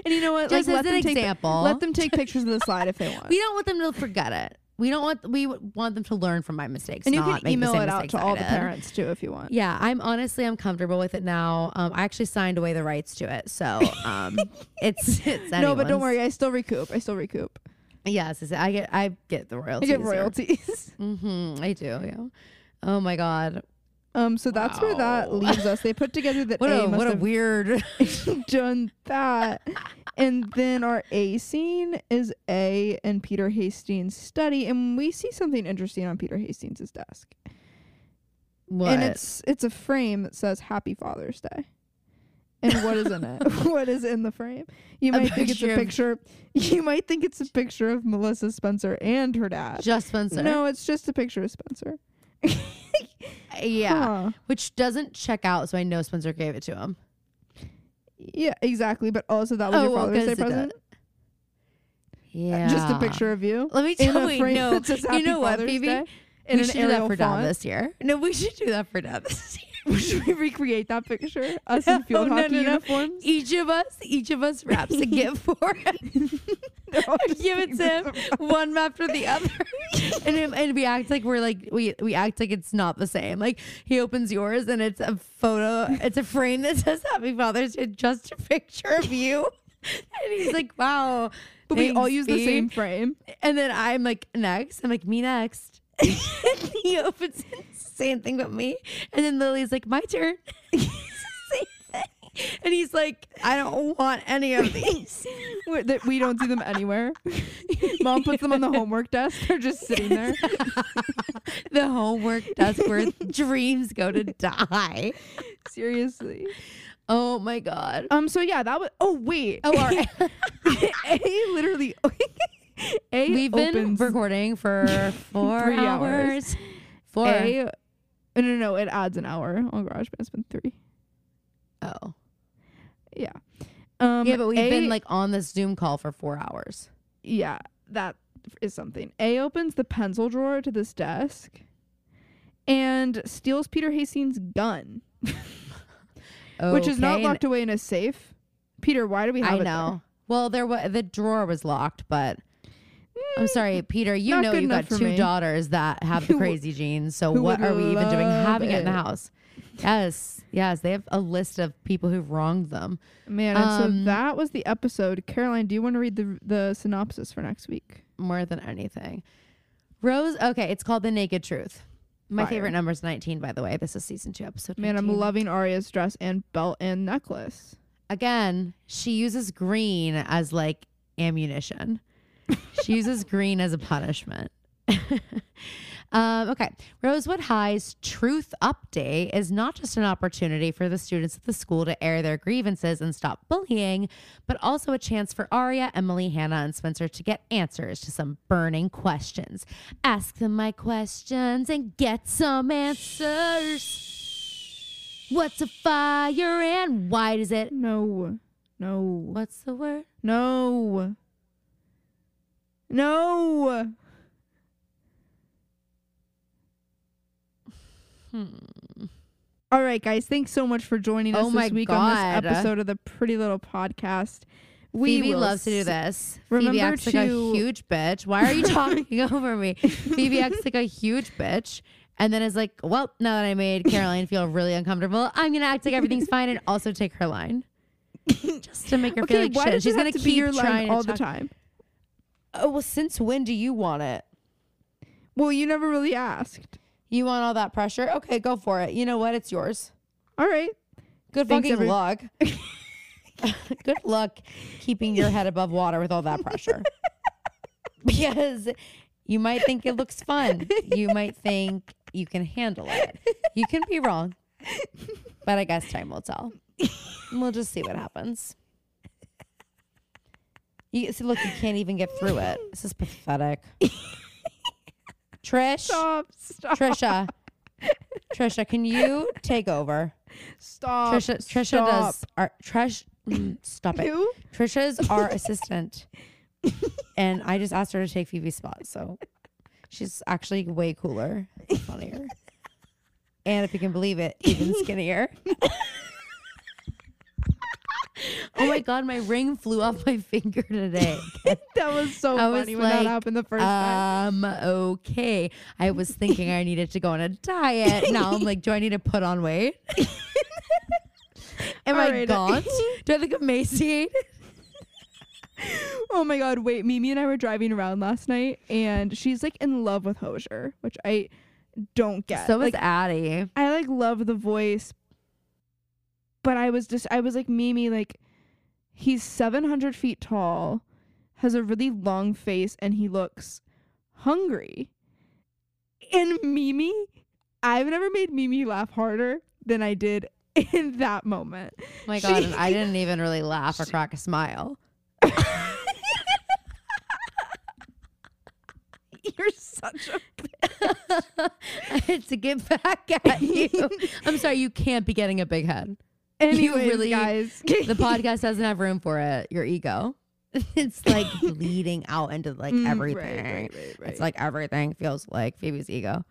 And you know what? Just like, as let an them take, example. Let them take pictures of the slide if they want. We don't want them to forget it. We don't want we want them to learn from my mistakes. and you can email it out to all the parents too if you want. Yeah, I'm honestly I'm comfortable with it now. Um, I actually signed away the rights to it, so um, it's it's No, but don't worry. I still recoup. I still recoup. Yes, I get I get the royalties. I get royalties. Mm-hmm, I do. Yeah. Oh my god. Um, so that's where that Wow. leaves us. They put together that What A a must what a have weird. done that. And then our A scene is A and Peter Hastings' study, and we see something interesting on Peter Hastings' desk. What? And it's it's a frame that says Happy Father's Day. And what is in it? what is in the frame? You A might think it's a of- picture. You might think it's a picture of Melissa Spencer and her dad. just Spencer. No, it's just a picture of Spencer. Yeah. Huh. Which doesn't check out, so I know Spencer gave it to him. Yeah, exactly. But also that was oh, your Oh, well, Day present. Yeah. Uh, just a picture of you. Let me tell you. No. You know what, Father's Phoebe? Day in we should do that for Dad font. this year. No, we should do that for Dad this year. Should we recreate that picture? Us in oh, field No, no, hockey no, uniforms? Each of us, each of us wraps a gift for him. Give it to him one after the other, and him, and we act like we're like we we act like it's not the same. Like he opens yours and it's a photo, it's a frame that says Happy Father's Day, just a picture of you, and he's like, wow. But we all use the same frame. And then I'm like, next. I'm like, me next. he opens it, same thing but me. And then Lily's like, my turn. same thing. And he's like, I don't want any of these. That we don't see them anywhere. Mom puts them on the homework desk. They're just sitting there. the homework desk where dreams go to die. Seriously. Oh my God. Um. So yeah, that was. Oh wait. Oh, right. A literally. A We've been recording for four hours. hours. Four. A. No, no, no. It adds an hour. Oh gosh, but it's been three. oh. Yeah. Um. Yeah, but we've A- been like on this Zoom call for four hours. Yeah, that is something. A opens the pencil drawer to this desk and steals Peter Hastings' gun, which is not locked away in a safe. Peter, why do we have I it know. Well, there was the drawer was locked, but I'm sorry, Peter. You not know good you got enough for two me. daughters that have the Who- crazy genes. So who what would are we even doing love having it in the it. house? Yes, yes. They have a list of people who've wronged them. Man, and Um, so that was the episode. Caroline, do you want to read the the synopsis for next week? more than anything. Rose. Okay, it's called The Naked Truth. My Fire. favorite number is 19, by the way. This is season two, episode. Man, I'm 19. loving Aria's dress and belt and necklace. Again, she uses green as like ammunition. she uses green as a punishment. um, okay. Rosewood High's Truth Up Day is not just an opportunity for the students at the school to air their grievances and stop bullying, but also a chance for Aria, Emily, Hanna, and Spencer to get answers to some burning questions. Ask them my questions and get some answers. What's a fire and why does it? No. No. What's the word? No. No. Hmm. All right, guys. Thanks so much for joining us Oh this week on this episode of the Pretty Little Podcast. We Phoebe loves to do this. remember Phoebe acts like a huge bitch. Why are you talking over me? Phoebe acts like a huge bitch. And then is like, well, now that I made Caroline feel really uncomfortable, I'm gonna act like everything's fine and also take her line, just to make her feel like why shit. does She's gonna keep be your trying line all the time? Oh well, since when do you want it? Well, you never really asked. You want all that pressure? Okay, go for it. You know what? It's yours. All right. Good Thanks, fucking every- luck. Good luck keeping your head above water with all that pressure. because you might think it looks fun. You might think you can handle it. You can be wrong. But I guess time will tell. We'll just see what happens. You see, look, you can't even get through it. This is pathetic. Trish, Stop. Stop. Trisha, Trisha, can you take over? Stop. Trisha, Trisha Stop. does our Trish. mm, Stop it. Who? Trisha's our assistant, and I just asked her to take Phoebe's spot. So she's actually way cooler, funnier, and if you can believe it, even skinnier. oh my god, my ring flew off my finger today. That was so I was funny when that happened the first time. Um, okay. I was thinking I needed to go on a diet. Now I'm like, do I need to put on weight? Am I gaunt? Do I look emaciated? Oh my god, wait, Mimi and I were driving around last night and she's like in love with Hozier, which I don't get. So is like Addie. I like love the voice, but I was just I was like Mimi, like he's seven hundred feet tall, has a really long face, and he looks hungry. And Mimi, I've never made Mimi laugh harder than I did in that moment. Oh my god, and I didn't even really laugh or crack a smile. You're such a I had to get back at you. I'm sorry, you can't be getting a big head. Anyways, really- guys. The podcast doesn't have room for it. Your ego. It's like bleeding out into like Mm, everything. right, right, right. It's like everything feels like Phoebe's ego.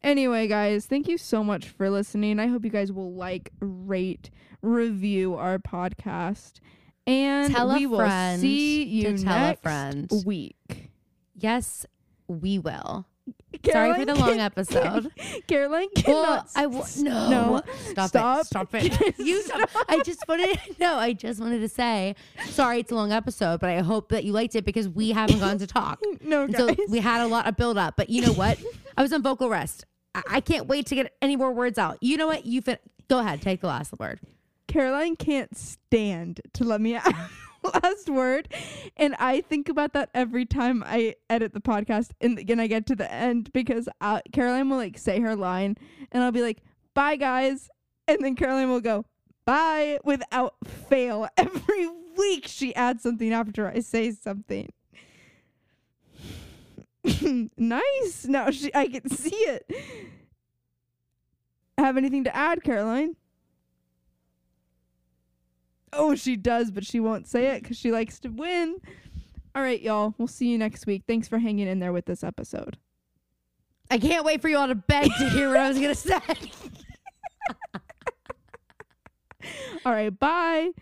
Anyway, guys, thank you so much for listening. I hope you guys will like, rate, review our podcast. And Tell we will see you to tell a next week. Yes, we will. Sorry for Caroline the long can- episode. Caroline Well, cannot. I w- no, no. stop, Stop. it, stop it. You stop. I just wanted no, I just wanted to say sorry. It's a long episode, but I hope that you liked it because we haven't gone to talk. No, And guys. so we had a lot of build up. But you know what? I was on vocal rest. I, I can't wait to get any more words out. You know what? You fin- go ahead. Take the last word. Caroline can't stand to let me have last word. And I think about that every time I edit the podcast and then I get to the end because uh, Caroline will like say her line and I'll be like, bye guys. And then Caroline will go, bye without fail. Every week she adds something after I say something. nice. Now she I can see it. Have anything to add, Caroline? Oh, she does, but she won't say it because she likes to win. All right, y'all. We'll see you next week. Thanks for hanging in there with this episode. I can't wait for you all to beg to hear what I was gonna say. All right, bye.